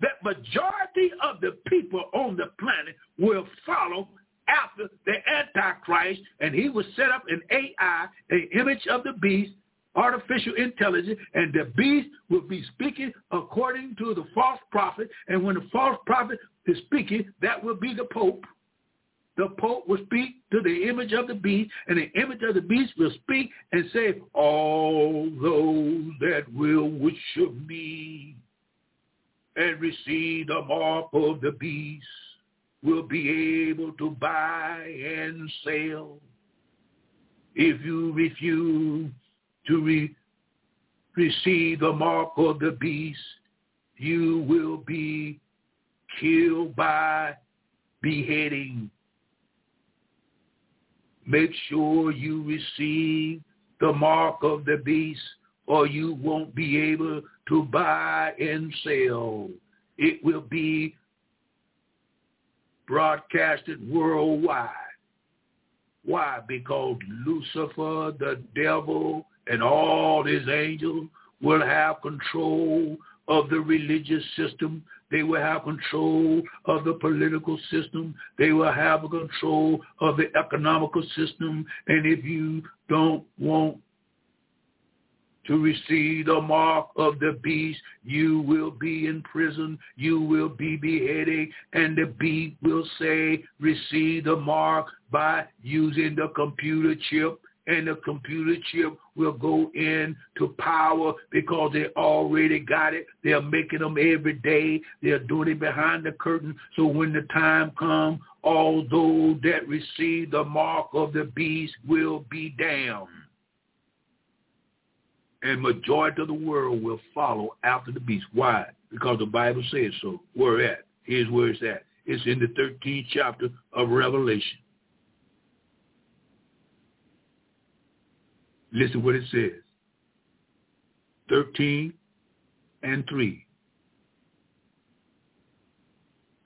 that majority of the people on the planet will follow after the Antichrist, and he will set up an AI, an image of the beast, artificial intelligence, and the beast will be speaking according to the false prophet, and when the false prophet is speaking, that will be the Pope the Pope will speak to the image of the beast, and the image of the beast will speak and say, all those that will worship me and receive the mark of the beast will be able to buy and sell. If you refuse to re- receive the mark of the beast, you will be killed by beheading Make sure you receive the mark of the beast or you won't be able to buy and sell. It will be broadcasted worldwide. Why? Because Lucifer, the devil, and all his angels will have control of the religious system. They will have control of the political system. They will have control of the economical system. And if you don't want to receive the mark of the beast, you will be in prison, you will be beheaded, and the beast will say, receive the mark by using the computer chip and the computer chip will go into power because they already got it. They're making them every day. They're doing it behind the curtain. So when the time comes, all those that receive the mark of the beast will be damned. And majority of the world will follow after the beast. Why? Because the Bible says so. Where at? Here's where it's at. It's in the 13th chapter of Revelation. Listen what it says. 13 and 3.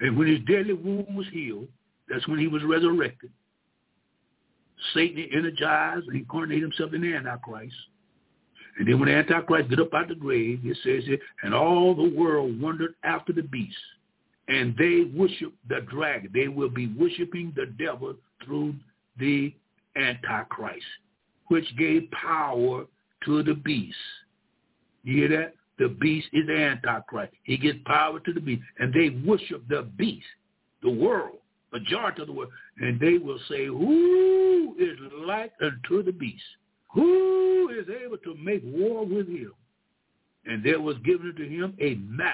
And when his deadly wound was healed, that's when he was resurrected. Satan energized and incarnated himself in the Antichrist. And then when the Antichrist get up out of the grave, it says here, and all the world wondered after the beast. And they worship the dragon. They will be worshiping the devil through the Antichrist which gave power to the beast. You hear that? The beast is the Antichrist. He gives power to the beast. And they worship the beast, the world, majority of the world. And they will say, who is like unto the beast? Who is able to make war with him? And there was given to him a mouth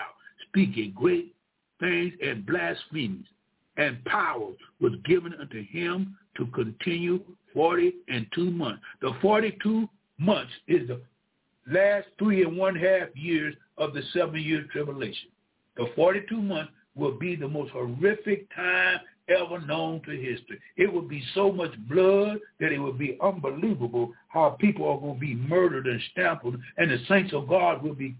speaking great things and blasphemies. And power was given unto him to continue 40 and two months. The 42 months is the last three and one half years of the seven-year tribulation. The 42 months will be the most horrific time ever known to history. It will be so much blood that it will be unbelievable how people are going to be murdered and stamped, and the saints of God will be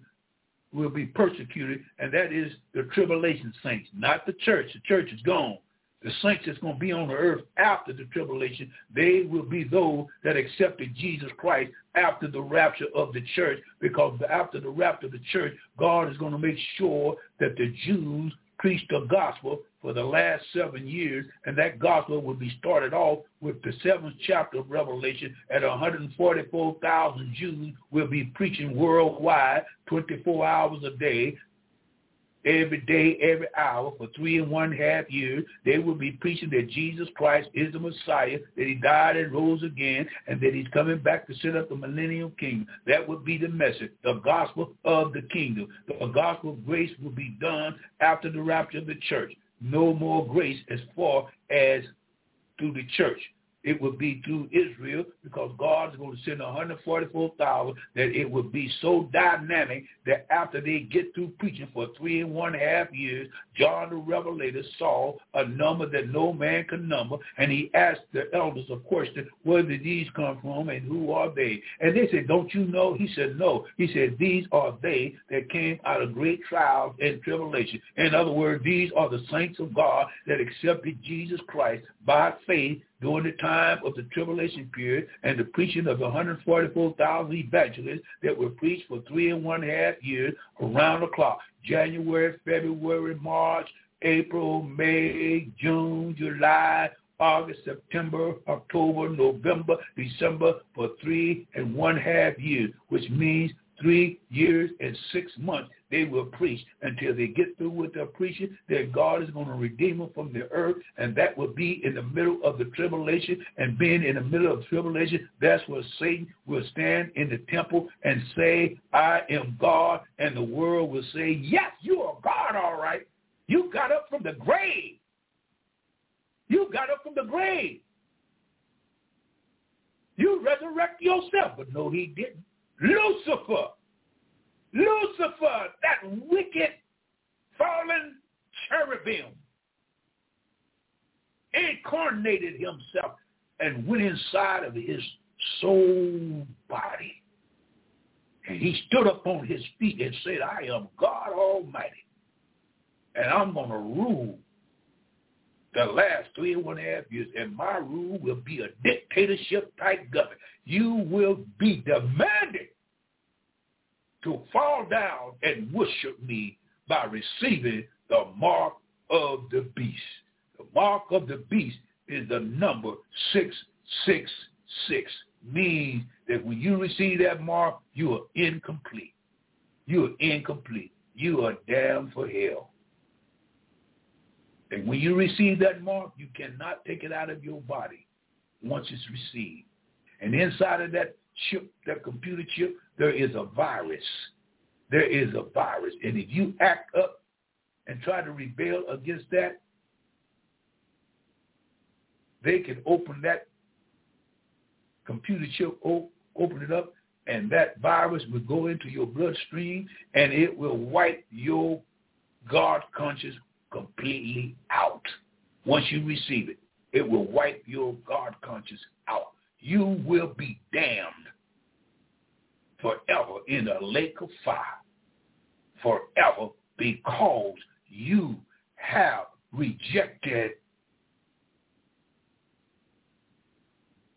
will be persecuted, and that is the tribulation saints, not the church. The church is gone. The saints that's going to be on the earth after the tribulation, they will be those that accepted Jesus Christ after the rapture of the church, because after the rapture of the church, God is going to make sure that the Jews preach the gospel for the last seven years, and that gospel will be started off with the seventh chapter of Revelation at 144,000 Jews will be preaching worldwide 24 hours a day every day, every hour for three and one half years. They will be preaching that Jesus Christ is the Messiah, that he died and rose again, and that he's coming back to set up the millennial kingdom. That would be the message, the gospel of the kingdom. The gospel of grace will be done after the rapture of the church. No more grace as far as through the church it would be through Israel because God's going to send 144,000 that it would be so dynamic that after they get through preaching for three and one half years, John the Revelator saw a number that no man can number, and he asked the elders a question, where did these come from and who are they? And they said, don't you know? He said, no. He said, these are they that came out of great trials and tribulation. In other words, these are the saints of God that accepted Jesus Christ by faith during the time of the tribulation period and the preaching of the 144,000 evangelists that were preached for three and one half years around the clock. January, February, March, April, May, June, July, August, September, October, November, December for three and one half years, which means three years and six months they will preach. Until they get through with their preaching that God is going to redeem them from the earth and that will be in the middle of the tribulation. And being in the middle of tribulation that's where Satan will stand in the temple and say I am God. And the world will say yes you are God all right. You got up from the grave. You got up from the grave. You resurrect yourself. But no he didn't Lucifer Lucifer, that wicked fallen cherubim, incarnated himself and went inside of his soul body. And he stood up on his feet and said, I am God Almighty. And I'm going to rule the last three and one half years, and my rule will be a dictatorship type government. You will be demanded to fall down and worship me by receiving the mark of the beast. The mark of the beast is the number 666. Means that when you receive that mark, you are incomplete. You are incomplete. You are damned for hell. And when you receive that mark, you cannot take it out of your body once it's received. And inside of that chip, that computer chip, there is a virus. There is a virus. And if you act up and try to rebel against that, they can open that computer chip, open it up, and that virus will go into your bloodstream and it will wipe your God conscious completely out. Once you receive it, it will wipe your God conscious out. You will be damned forever in a lake of fire. Forever because you have rejected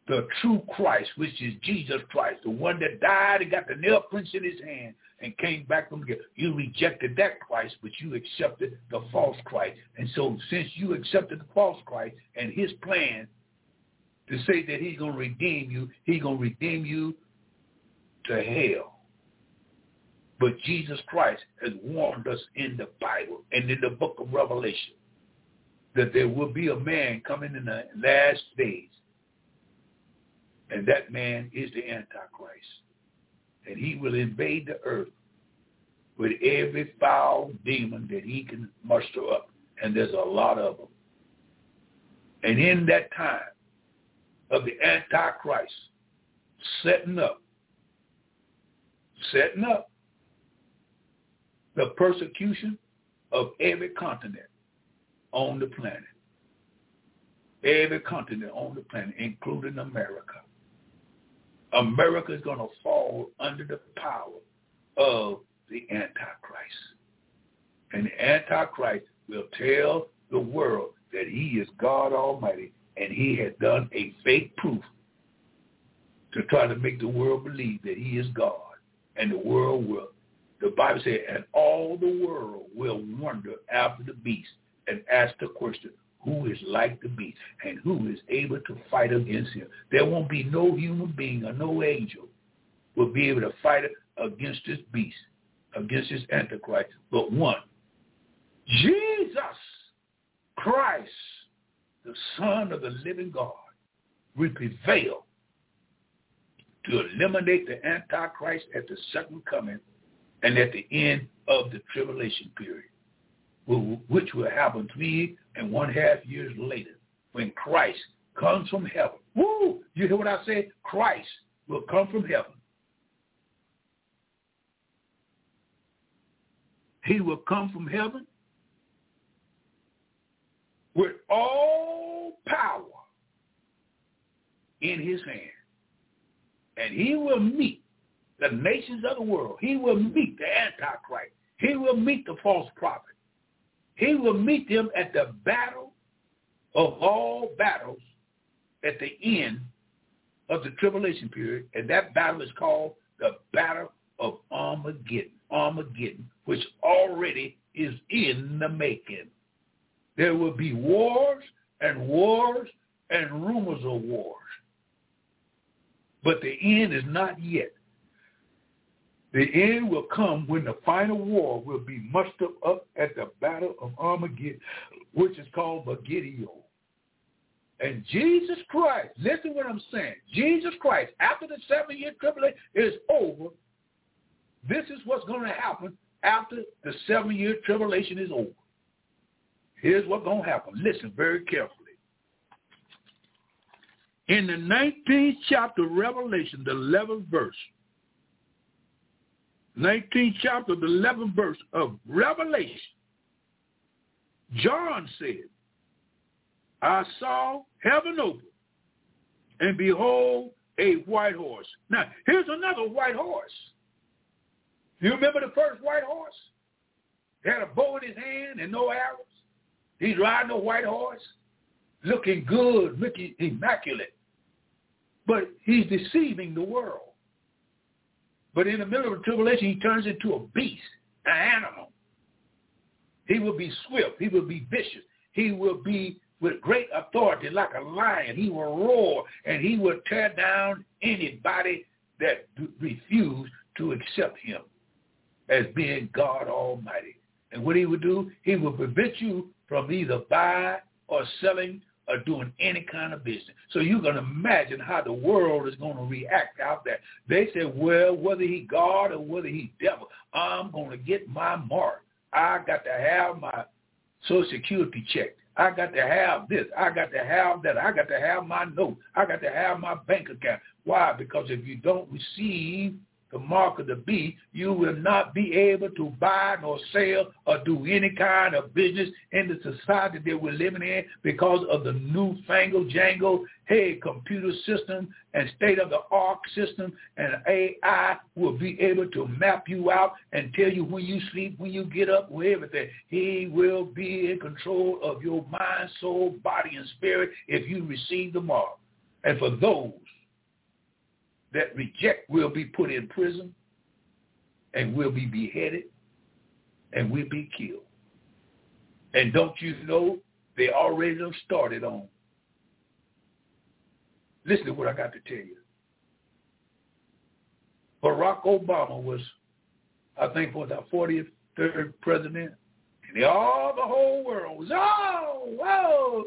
the true Christ, which is Jesus Christ, the one that died and got the nail prints in his hand and came back from the You rejected that Christ, but you accepted the false Christ. And so since you accepted the false Christ and his plan to say that he's going to redeem you, he's going to redeem you to hell. But Jesus Christ has warned us in the Bible and in the book of Revelation that there will be a man coming in the last days and that man is the Antichrist. And he will invade the earth with every foul demon that he can muster up. And there's a lot of them. And in that time of the Antichrist setting up, setting up the persecution of every continent on the planet. Every continent on the planet, including America. America is going to fall under the power of the Antichrist. And the Antichrist will tell the world that he is God Almighty and he had done a fake proof to try to make the world believe that he is God. And the world will, the Bible says, and all the world will wonder after the beast and ask the question, who is like the beast and who is able to fight against him. There won't be no human being or no angel will be able to fight against this beast, against this antichrist, but one. Jesus Christ, the Son of the living God, will prevail to eliminate the Antichrist at the second coming and at the end of the tribulation period which will happen three and one half years later when Christ comes from heaven. Woo! You hear what I said? Christ will come from heaven. He will come from heaven with all power in his hand. And he will meet the nations of the world. He will meet the Antichrist. He will meet the false prophet. He will meet them at the battle of all battles at the end of the tribulation period. And that battle is called the Battle of Armageddon. Armageddon, which already is in the making. There will be wars and wars and rumors of wars. But the end is not yet. The end will come when the final war will be mustered up at the battle of Armageddon, which is called Megiddo. And Jesus Christ, listen what I'm saying. Jesus Christ, after the seven-year tribulation is over, this is what's going to happen after the seven-year tribulation is over. Here's what's going to happen. Listen very carefully. In the 19th chapter of Revelation, the 11th verse, 19th chapter, the 11th verse of Revelation, John said, I saw heaven open, and behold, a white horse. Now, here's another white horse. You remember the first white horse? He had a bow in his hand and no arrows. He's riding a white horse. looking good, looking immaculate. But he's deceiving the world. But in the middle of the tribulation, he turns into a beast, an animal. He will be swift. He will be vicious. He will be with great authority like a lion. He will roar and he will tear down anybody that refuse to accept him as being God Almighty. And what he will do, he will prevent you from either buying or selling or doing any kind of business. So you can imagine how the world is going to react out there. They say, well, whether he God or whether he devil, I'm going to get my mark. I got to have my Social Security check. I got to have this. I got to have that. I got to have my note. I got to have my bank account. Why? Because if you don't receive the mark of the beast, you will not be able to buy nor sell or do any kind of business in the society that we're living in because of the newfangled jangle, hey, computer system and state-of-the-art system and AI will be able to map you out and tell you when you sleep, when you get up, with everything. He will be in control of your mind, soul, body, and spirit if you receive the mark. And for those that reject will be put in prison and will be beheaded and will be killed. And don't you know they already have started on. Listen to what I got to tell you. Barack Obama was, I think, was our 40th, third president. And all the whole world was, oh, whoa,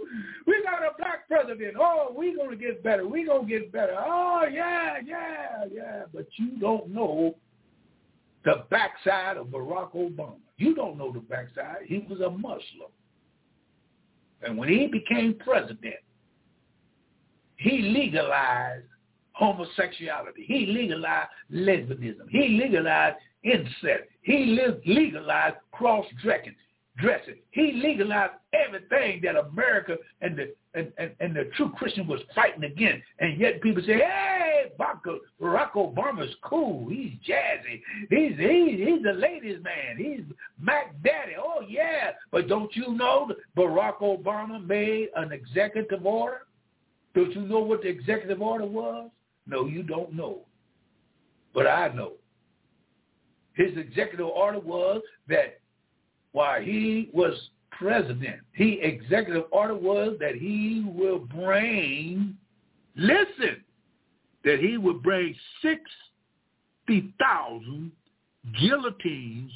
we got a black president. Oh, we going to get better. we going to get better. Oh, yeah, yeah, yeah. But you don't know the backside of Barack Obama. You don't know the backside. He was a Muslim. And when he became president, he legalized homosexuality. He legalized lesbianism. He legalized incest. He legalized cross-dressing dressing. He legalized everything that America and the and, and, and the true Christian was fighting against. And yet people say, hey, Barack Obama's cool. He's jazzy. He's he, he's the ladies' man. He's Mac Daddy. Oh, yeah. But don't you know that Barack Obama made an executive order? Don't you know what the executive order was? No, you don't know. But I know. His executive order was that while he was president, he executive order was that he will bring, listen, that he would bring 60,000 guillotines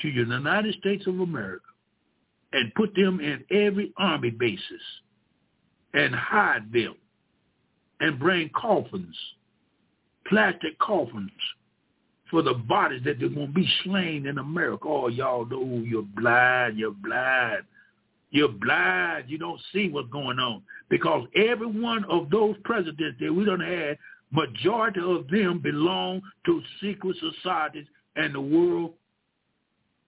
to the United States of America and put them in every army bases and hide them and bring coffins, plastic coffins for the bodies that they're going to be slain in America. Oh, y'all know you're blind. You're blind. You're blind. You don't see what's going on. Because every one of those presidents that we don't have, majority of them belong to secret societies and the world,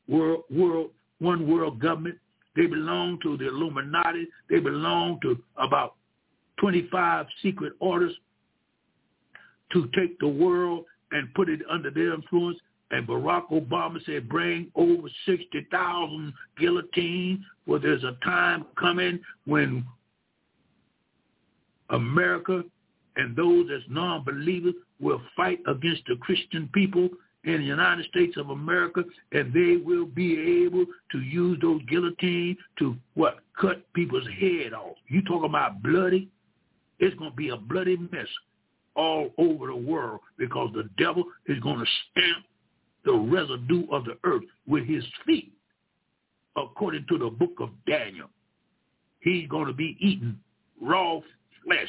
world, world, one world government. They belong to the Illuminati. They belong to about 25 secret orders to take the world and put it under their influence. And Barack Obama said, bring over 60,000 guillotines, for there's a time coming when America and those that's non-believers will fight against the Christian people in the United States of America, and they will be able to use those guillotines to what? Cut people's head off. You talking about bloody? It's going to be a bloody mess all over the world because the devil is going to stamp the residue of the earth with his feet, according to the book of Daniel. He's going to be eating raw flesh.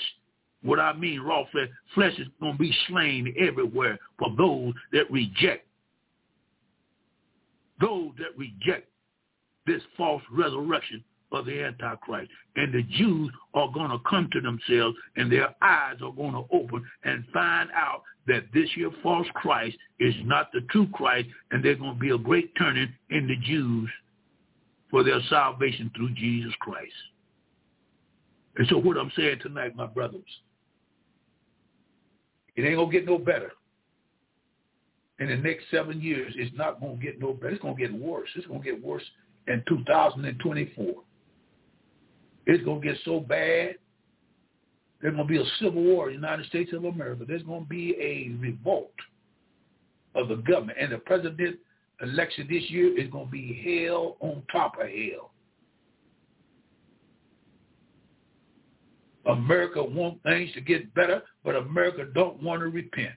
What I mean raw flesh, flesh is going to be slain everywhere for those that reject, those that reject this false resurrection of the Antichrist. And the Jews are going to come to themselves and their eyes are going to open and find out that this here false Christ is not the true Christ and there's going to be a great turning in the Jews for their salvation through Jesus Christ. And so what I'm saying tonight, my brothers, it ain't going to get no better. In the next seven years, it's not going to get no better. It's going to get worse. It's going to get worse in 2024. It's going to get so bad. There's going to be a civil war in the United States of America. There's going to be a revolt of the government. And the president election this year is going to be hell on top of hell. America wants things to get better, but America don't want to repent.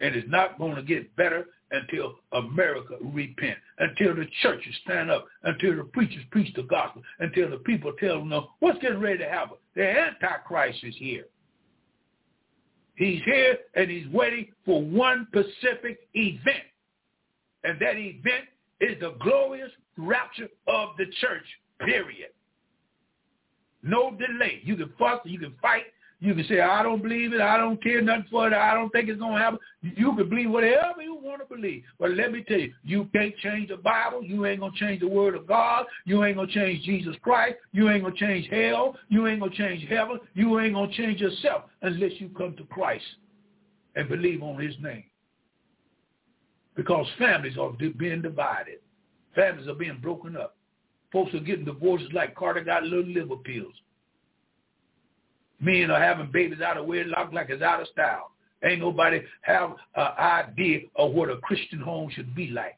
And it's not going to get better until America repent, until the churches stand up, until the preachers preach the gospel, until the people tell them, no, what's getting ready to happen? The Antichrist is here. He's here and he's waiting for one specific event. And that event is the glorious rapture of the church, period. No delay. You can fuss, you can fight, you can say, I don't believe it, I don't care nothing for it, I don't think it's going to happen. You can believe whatever you want to believe. But let me tell you, you can't change the Bible. You ain't going to change the word of God. You ain't going to change Jesus Christ. You ain't going to change hell. You ain't going to change heaven. You ain't going to change yourself unless you come to Christ and believe on his name. Because families are being divided. Families are being broken up. Folks are getting divorces like Carter got little liver pills. Men are having babies out of wedlock like it's out of style. Ain't nobody have an idea of what a Christian home should be like.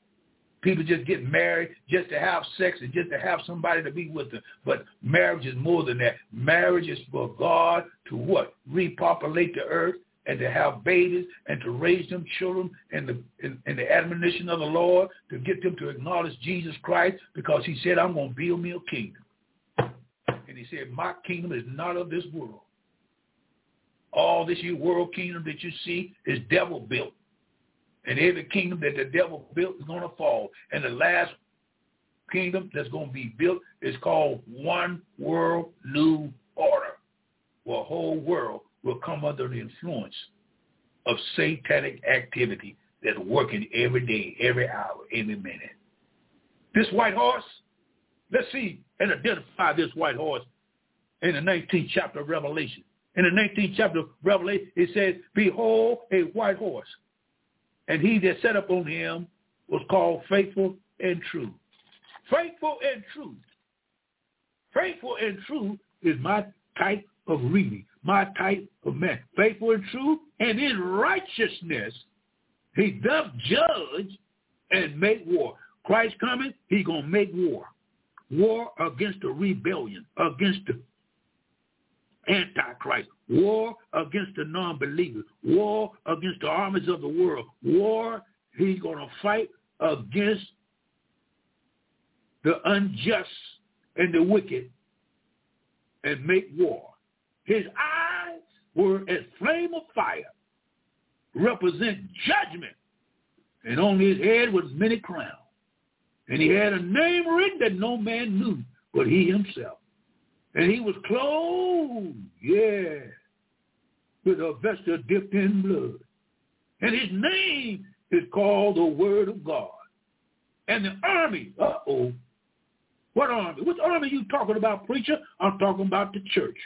People just get married just to have sex and just to have somebody to be with them. But marriage is more than that. Marriage is for God to what? Repopulate the earth and to have babies and to raise them children in the in, in the admonition of the Lord, to get them to acknowledge Jesus Christ because he said, I'm going to build me a kingdom. And he said, my kingdom is not of this world. All this world kingdom that you see is devil built. And every kingdom that the devil built is going to fall. And the last kingdom that's going to be built is called one world new order. Where whole world will come under the influence of satanic activity that's working every day, every hour, every minute. This white horse, let's see and identify this white horse in the 19th chapter of Revelation. In the 19th chapter of Revelation, it says, Behold, a white horse. And he that sat up on him was called faithful and true. Faithful and true. Faithful and true is my type of reading my type of man. Faithful and true, and in righteousness he doth judge and make war. Christ coming, he going to make war. War against the rebellion, against the Antichrist. War against the non-believers. War against the armies of the world. War, he's going to fight against the unjust and the wicked and make war. His eyes were as flame of fire, represent judgment. And on his head was many crowns. And he had a name written that no man knew but he himself. And he was clothed, yeah, with a vesture dipped in blood. And his name is called the Word of God. And the army, uh-oh. What army? What army are you talking about, preacher? I'm talking about the church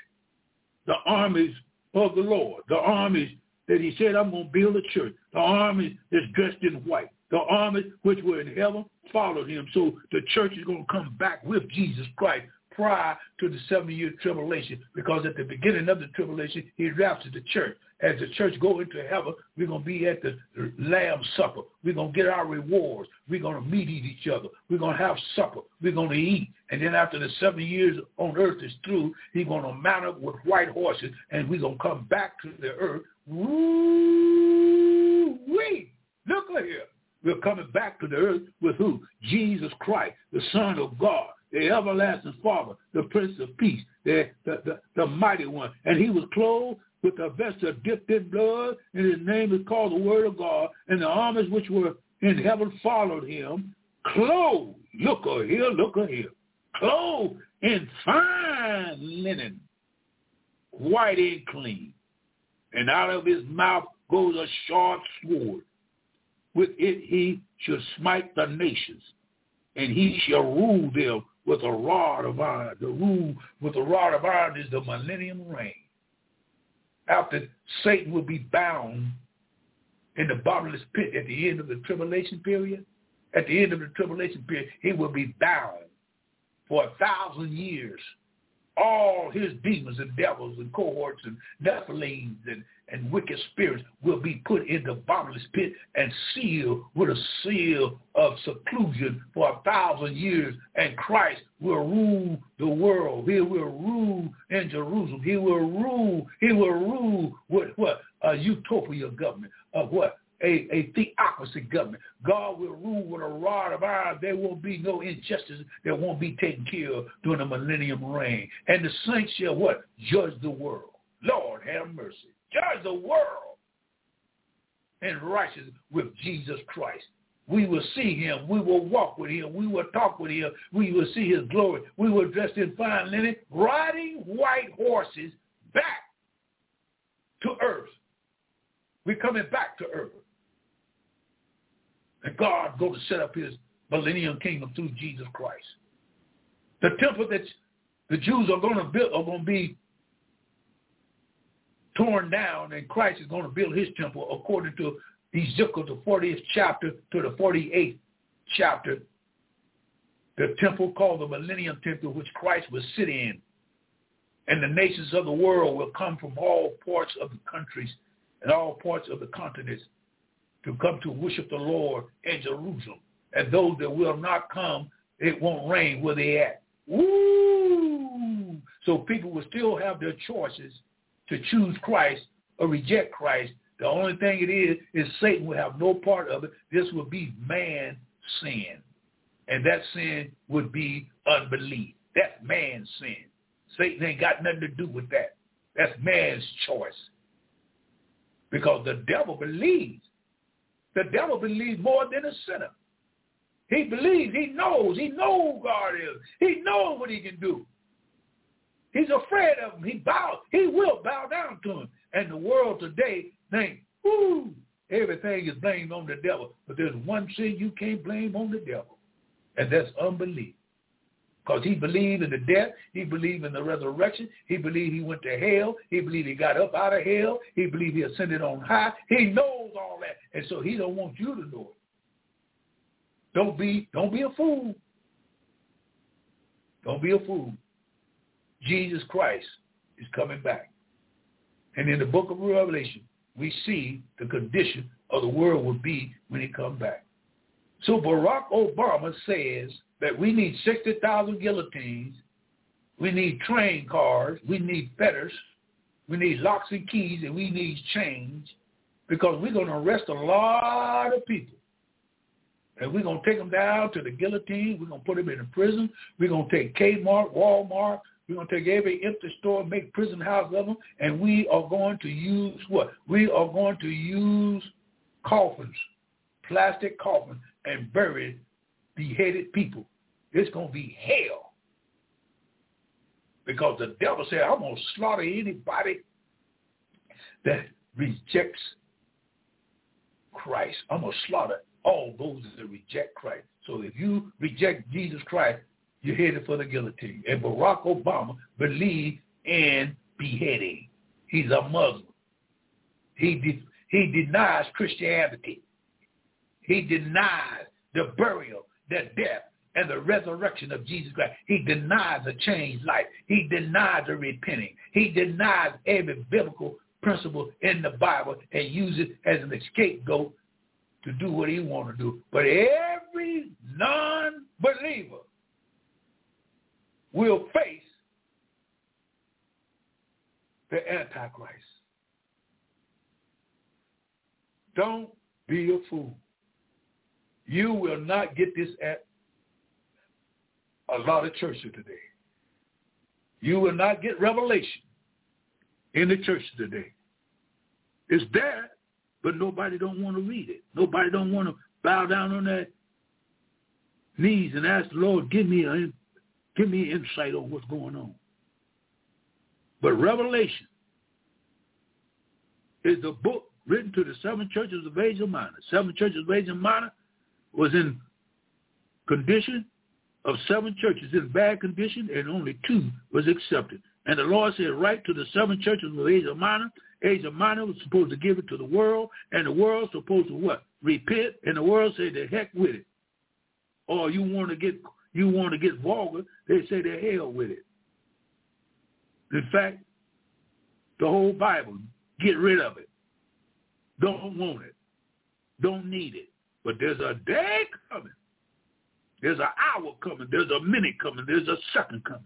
the armies of the Lord, the armies that he said, I'm going to build a church, the armies that's dressed in white, the armies which were in heaven followed him. So the church is going to come back with Jesus Christ prior to the seven-year tribulation because at the beginning of the tribulation, he raptured the church. As the church go into heaven, we're going to be at the Lamb's Supper. We're going to get our rewards. We're going to meet each other. We're going to have supper. We're going to eat. And then after the seven years on earth is through, he's going to mount up with white horses, and we're going to come back to the earth. Woo-wee! Look at here. We're coming back to the earth with who? Jesus Christ, the Son of God the everlasting Father, the Prince of Peace, the, the, the, the mighty one. And he was clothed with a vesture dipped in blood, and his name is called the Word of God. And the armies which were in heaven followed him, clothed, look over here, look over here, clothed in fine linen, white and clean. And out of his mouth goes a sharp sword. With it he shall smite the nations, and he shall rule them with a rod of iron. The rule with a rod of iron is the millennium reign. After Satan will be bound in the bottomless pit at the end of the tribulation period, at the end of the tribulation period, he will be bound for a thousand years all his demons and devils and cohorts and Nephilims and, and wicked spirits will be put in the bottomless pit and sealed with a seal of seclusion for a thousand years. And Christ will rule the world. He will rule in Jerusalem. He will rule. He will rule with what? A utopia government of what? A, a theocracy government. God will rule with a rod of iron. There will be no injustice that won't be taken care of during the millennium reign. And the saints shall what? Judge the world. Lord have mercy. Judge the world in righteousness with Jesus Christ. We will see him. We will walk with him. We will talk with him. We will see his glory. We will dress in fine linen, riding white horses back to earth. We're coming back to earth. And God going to set up his millennium kingdom through Jesus Christ. The temple that the Jews are going to build are going to be torn down, and Christ is going to build his temple according to Ezekiel, the 40th chapter to the 48th chapter. The temple called the Millennium Temple, which Christ will sit in. And the nations of the world will come from all parts of the countries and all parts of the continents to come to worship the Lord in Jerusalem. And those that will not come, it won't rain where they at. Woo! So people will still have their choices to choose Christ or reject Christ. The only thing it is, is Satan will have no part of it. This will be man sin. And that sin would be unbelief. That's man's sin. Satan ain't got nothing to do with that. That's man's choice. Because the devil believes the devil believes more than a sinner. He believes, he knows, he knows God is. He knows what he can do. He's afraid of him. He bows, he will bow down to him. And the world today thinks, ooh, everything is blamed on the devil. But there's one sin you can't blame on the devil, and that's unbelief. Because he believed in the death. He believed in the resurrection. He believed he went to hell. He believed he got up out of hell. He believed he ascended on high. He knows all that. And so he don't want you to know it. Don't be, don't be a fool. Don't be a fool. Jesus Christ is coming back. And in the book of Revelation, we see the condition of the world will be when he comes back. So Barack Obama says that we need 60,000 guillotines, we need train cars, we need fetters, we need locks and keys, and we need chains because we're going to arrest a lot of people. And we're going to take them down to the guillotine. We're going to put them in a prison. We're going to take Kmart, Walmart. We're going to take every empty store, make prison house of them. And we are going to use what? We are going to use coffins, plastic coffins, and bury beheaded people. It's going to be hell. Because the devil said, I'm going to slaughter anybody that rejects Christ. I'm going to slaughter all those that reject Christ. So if you reject Jesus Christ, you're headed for the guillotine. And Barack Obama believed in beheading. He's a Muslim. He, de- he denies Christianity. He denies the burial, the death, and the resurrection of Jesus Christ. He denies a changed life. He denies a repenting. He denies every biblical principle in the Bible and uses it as an scapegoat to do what he want to do. But every non-believer will face the Antichrist. Don't be a fool. You will not get this at a lot of churches today. You will not get revelation in the church today. It's there, but nobody don't want to read it. Nobody don't want to bow down on their knees and ask the Lord, give me give me insight on what's going on. But Revelation is the book written to the seven churches of Asia Minor. Seven churches of Asia Minor was in condition of seven churches in bad condition and only two was accepted. And the Lord said, write to the seven churches of Asia Minor. Asia Minor was supposed to give it to the world, and the world supposed to what? Repent, and the world said, the heck with it. Or you want to get you want to get vulgar, they say the hell with it. In fact, the whole Bible, get rid of it. Don't want it. Don't need it. But there's a day coming. There's an hour coming. There's a minute coming. There's a second coming.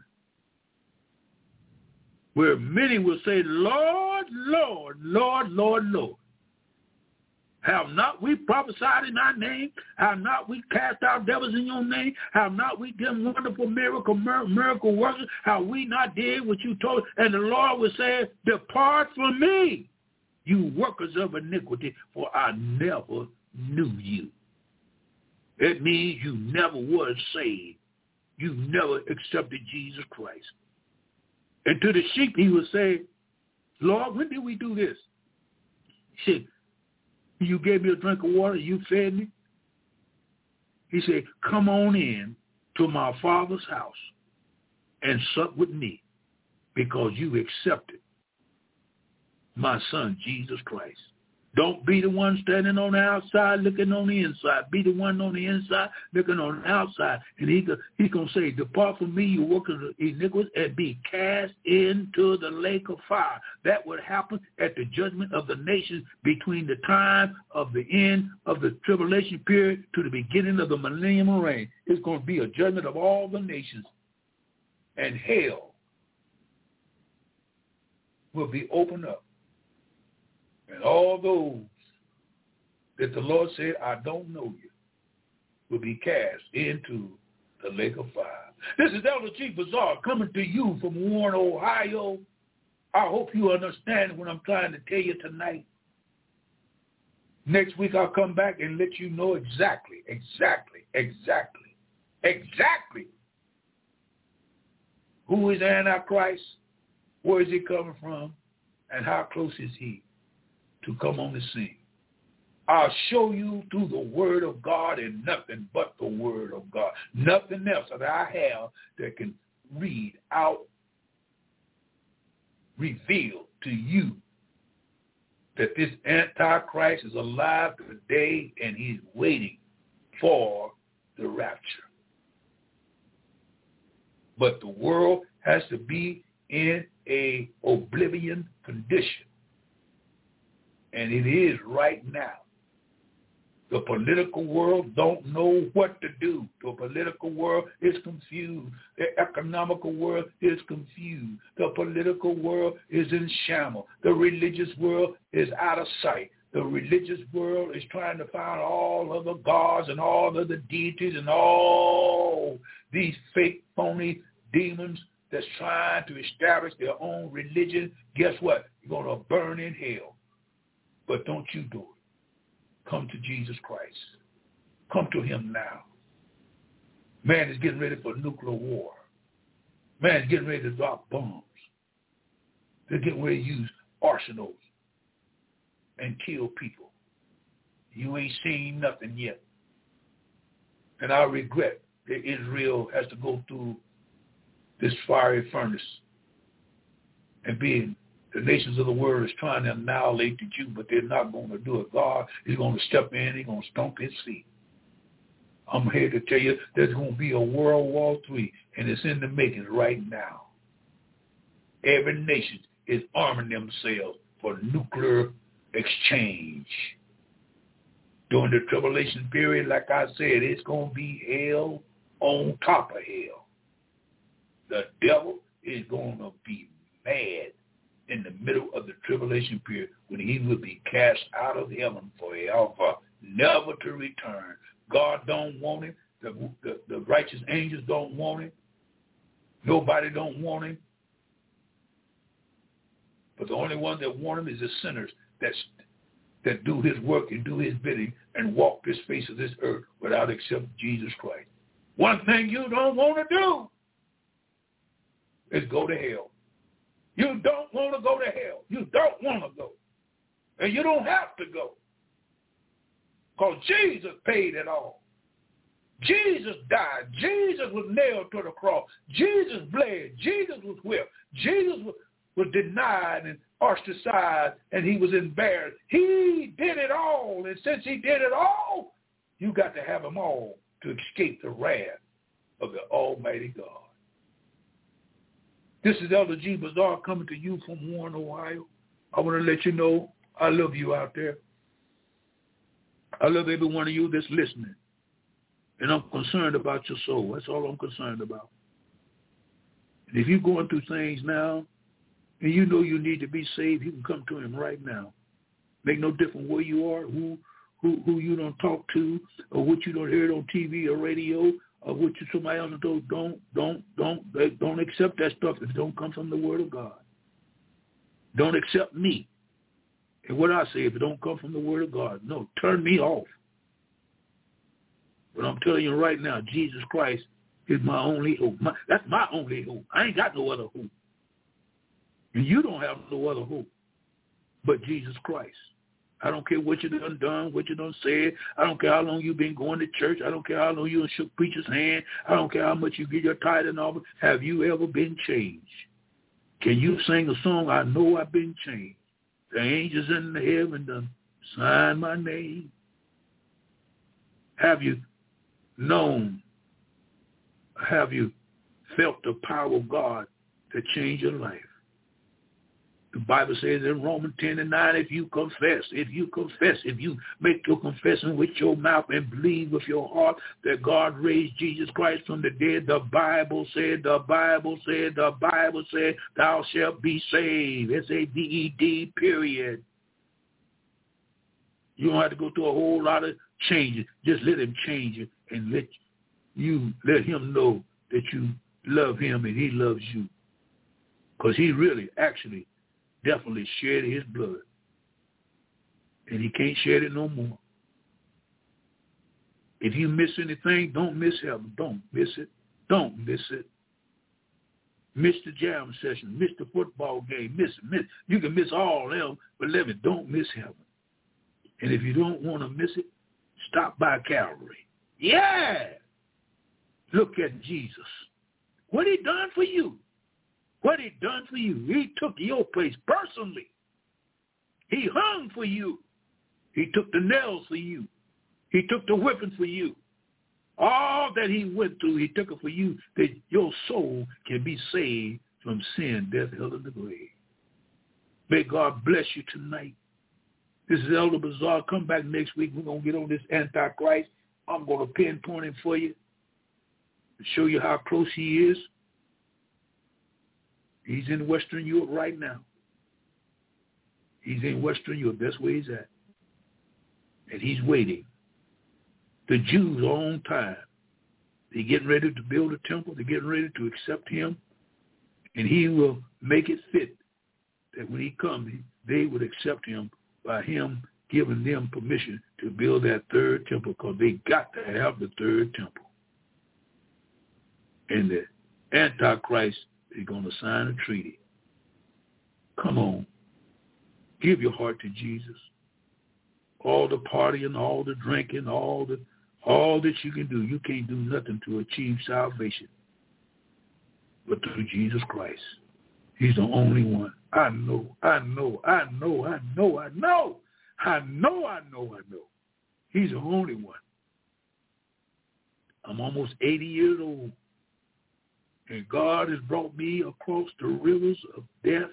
Where many will say, Lord, Lord, Lord, Lord, Lord. Have not we prophesied in thy name? Have not we cast out devils in your name? Have not we done wonderful miracle, miracle workers? Have we not did what you told? And the Lord will say, depart from me, you workers of iniquity, for I never knew you. It means you never was saved. You never accepted Jesus Christ. And to the sheep, he would say, Lord, when did we do this? He said, you gave me a drink of water, you fed me. He said, come on in to my father's house and sup with me because you accepted my son, Jesus Christ. Don't be the one standing on the outside looking on the inside. Be the one on the inside looking on the outside. And he he gonna say, Depart from me, you workers of iniquity, and be cast into the lake of fire. That would happen at the judgment of the nations between the time of the end of the tribulation period to the beginning of the millennium reign. It's going to be a judgment of all the nations. And hell will be opened up and all those that the Lord said, I don't know you, will be cast into the lake of fire. This is Elder G. Bazaar coming to you from Warren, Ohio. I hope you understand what I'm trying to tell you tonight. Next week I'll come back and let you know exactly, exactly, exactly, exactly who is Antichrist, where is he coming from, and how close is he to come on the scene. I'll show you through the word of God and nothing but the word of God. Nothing else that I have that can read out, reveal to you that this Antichrist is alive today and he's waiting for the rapture. But the world has to be in a oblivion condition and it is right now. The political world don't know what to do. The political world is confused. The economical world is confused. The political world is in shambles. The religious world is out of sight. The religious world is trying to find all of the gods and all of the deities and all these fake, phony demons that's trying to establish their own religion. Guess what? You're going to burn in hell. But don't you do it. Come to Jesus Christ. Come to him now. Man is getting ready for nuclear war. Man is getting ready to drop bombs. They're getting ready to use arsenals and kill people. You ain't seen nothing yet. And I regret that Israel has to go through this fiery furnace and being the nations of the world is trying to annihilate the Jew, but they're not going to do it. God is going to step in. He's going to stomp his feet. I'm here to tell you there's going to be a World War III, and it's in the making right now. Every nation is arming themselves for nuclear exchange. During the tribulation period, like I said, it's going to be hell on top of hell. The devil is going to be mad in the middle of the tribulation period when he will be cast out of heaven forever, never to return. God don't want him. The, the, the righteous angels don't want him. Nobody don't want him. But the only one that want him is the sinners that's, that do his work and do his bidding and walk this face of this earth without accepting Jesus Christ. One thing you don't want to do is go to hell. You don't want to go to hell. You don't want to go. And you don't have to go. Because Jesus paid it all. Jesus died. Jesus was nailed to the cross. Jesus bled. Jesus was whipped. Jesus was, was denied and ostracized and he was embarrassed. He did it all. And since he did it all, you got to have him all to escape the wrath of the Almighty God. This is Elder G. Bazaar coming to you from Warren, Ohio. I want to let you know I love you out there. I love every one of you that's listening. And I'm concerned about your soul. That's all I'm concerned about. And if you're going through things now and you know you need to be saved, you can come to him right now. Make no difference where you are, who who who you don't talk to, or what you don't hear on TV or radio, Uh, or what you somebody else don't don't don't don't don't accept that stuff if it don't come from the Word of God. Don't accept me. And what I say, if it don't come from the Word of God, no, turn me off. But I'm telling you right now, Jesus Christ is my only hope. My, that's my only hope. I ain't got no other hope. And you don't have no other hope but Jesus Christ. I don't care what you done done, what you done said. I don't care how long you've been going to church. I don't care how long you shook preacher's hand. I don't care how much you get your tithe and all. Have you ever been changed? Can you sing a song, I know I've been changed? The angels in the heaven done sign my name. Have you known, have you felt the power of God to change your life? The Bible says in Romans 10 and 9, if you confess, if you confess, if you make your confession with your mouth and believe with your heart that God raised Jesus Christ from the dead, the Bible said, the Bible said, the Bible said, thou shalt be saved. S-A-V-E-D, period. You don't have to go through a whole lot of changes. Just let him change you and let you let him know that you love him and he loves you. Because he really, actually, definitely shed his blood. And he can't shed it no more. If you miss anything, don't miss heaven. Don't miss it. Don't miss it. Miss the jam session. Miss the football game. Miss it. Miss. You can miss all of them, but let it. Don't miss heaven. And if you don't want to miss it, stop by Calvary. Yeah. Look at Jesus. What he done for you. What he done for you. He took your place personally. He hung for you. He took the nails for you. He took the whipping for you. All that he went through, he took it for you that your soul can be saved from sin, death, hell, and the grave. May God bless you tonight. This is Elder Bazaar. Come back next week. We're going to get on this Antichrist. I'm going to pinpoint him for you and show you how close he is. He's in Western Europe right now. He's in Western Europe. That's where he's at. And he's waiting. The Jews are on time. They're getting ready to build a temple. They're getting ready to accept him. And he will make it fit that when he comes, they would accept him by him giving them permission to build that third temple because they got to have the third temple. And the Antichrist they're going to sign a treaty. Come on. Give your heart to Jesus. All the partying, all the drinking, all the all that you can do, you can't do nothing to achieve salvation but through Jesus Christ. He's the only one. I know, I know, I know, I know, I know, I know, I know, I know. He's the only one. I'm almost 80 years old. And God has brought me across the rivers of death,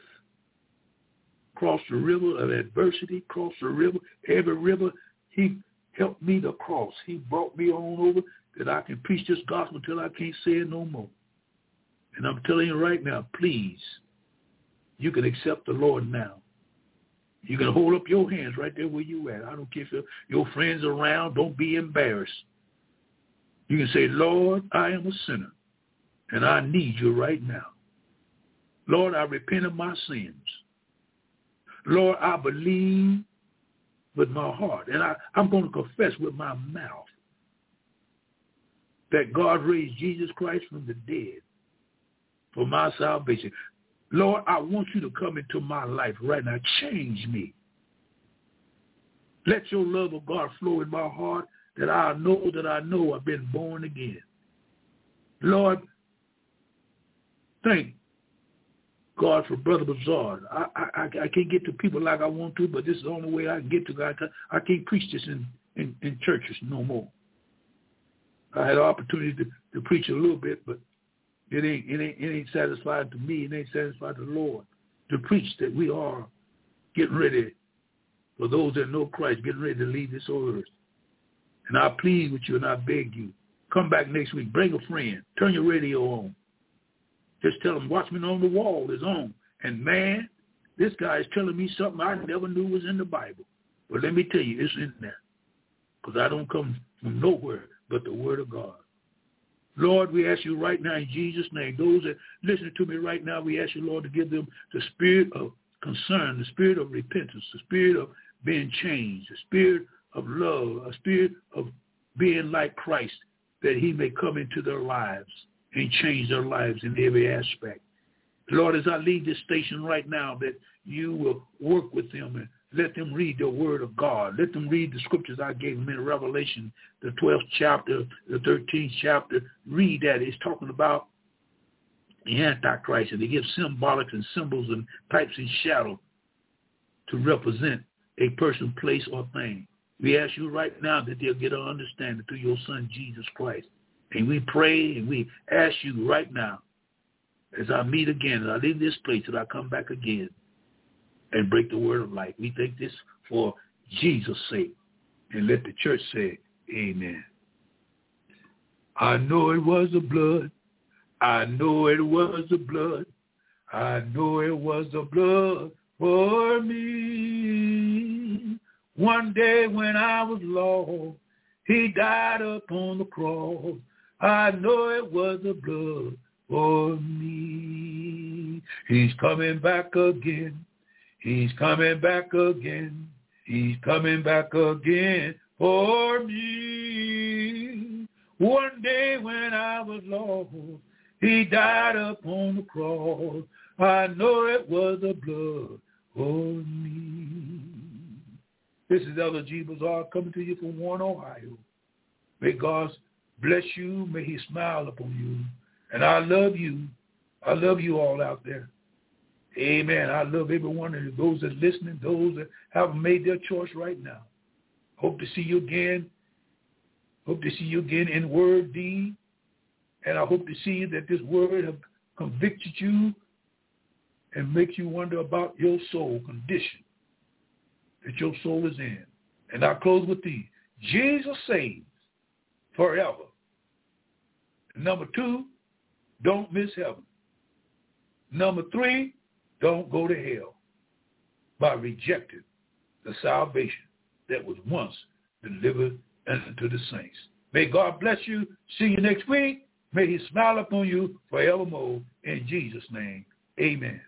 across the river of adversity, across the river, every river he helped me to cross. He brought me on over that I can preach this gospel until I can't say it no more. And I'm telling you right now, please, you can accept the Lord now. You can hold up your hands right there where you at. I don't care if your friends around. Don't be embarrassed. You can say, Lord, I am a sinner. And I need you right now. Lord, I repent of my sins. Lord, I believe with my heart. And I, I'm going to confess with my mouth that God raised Jesus Christ from the dead for my salvation. Lord, I want you to come into my life right now. Change me. Let your love of God flow in my heart that I know that I know I've been born again. Lord, thank God for Brother Bazaar. I, I, I can't get to people like I want to, but this is the only way I can get to God. I can't preach this in, in, in churches no more. I had an opportunity to, to preach a little bit, but It ain't, it ain't, it ain't satisfied to me. It ain't satisfied to the Lord to preach that we are getting ready for those that know Christ, getting ready to leave this earth. And I plead with you and I beg you, come back next week. Bring a friend. Turn your radio on. Just tell them Watchman on the Wall is on. And man, this guy is telling me something I never knew was in the Bible. But let me tell you, it's in there. Because I don't come from nowhere but the word of God. Lord, we ask you right now in Jesus' name, those that listen to me right now, we ask you, Lord, to give them the spirit of concern, the spirit of repentance, the spirit of being changed, the spirit of love, a spirit of being like Christ, that he may come into their lives and change their lives in every aspect. Lord, as I leave this station right now, that you will work with them and let them read the word of God. Let them read the scriptures I gave them in Revelation, the 12th chapter, the 13th chapter. Read that. It's talking about the Antichrist, and they give symbolic and symbols and types and shadow to represent a person, place, or thing. We ask you right now that they'll get an understanding through your son, Jesus Christ. And we pray and we ask you right now, as I meet again, as I leave this place, that I come back again, and break the word of life. We think this for Jesus' sake. And let the church say, amen. I know it was the blood. I know it was the blood. I know it was the blood for me. One day when I was lost, he died upon the cross. I know it was the blood for me. He's coming back again. He's coming back again. He's coming back again for me. One day when I was lost, he died upon the cross. I know it was the blood for me. This is Elder G. Bazaar coming to you from Warren, Ohio. May God bless you. May he smile upon you. And I love you. I love you all out there. Amen. I love every one of you, those that are listening, those that have made their choice right now. Hope to see you again. Hope to see you again in word, deed. And I hope to see that this word have convicted you and make you wonder about your soul condition that your soul is in. And I close with these. Jesus saves forever. Number two, don't miss heaven. Number three, don't go to hell by rejecting the salvation that was once delivered unto the saints. May God bless you. See you next week. May he smile upon you forevermore. In Jesus' name, amen.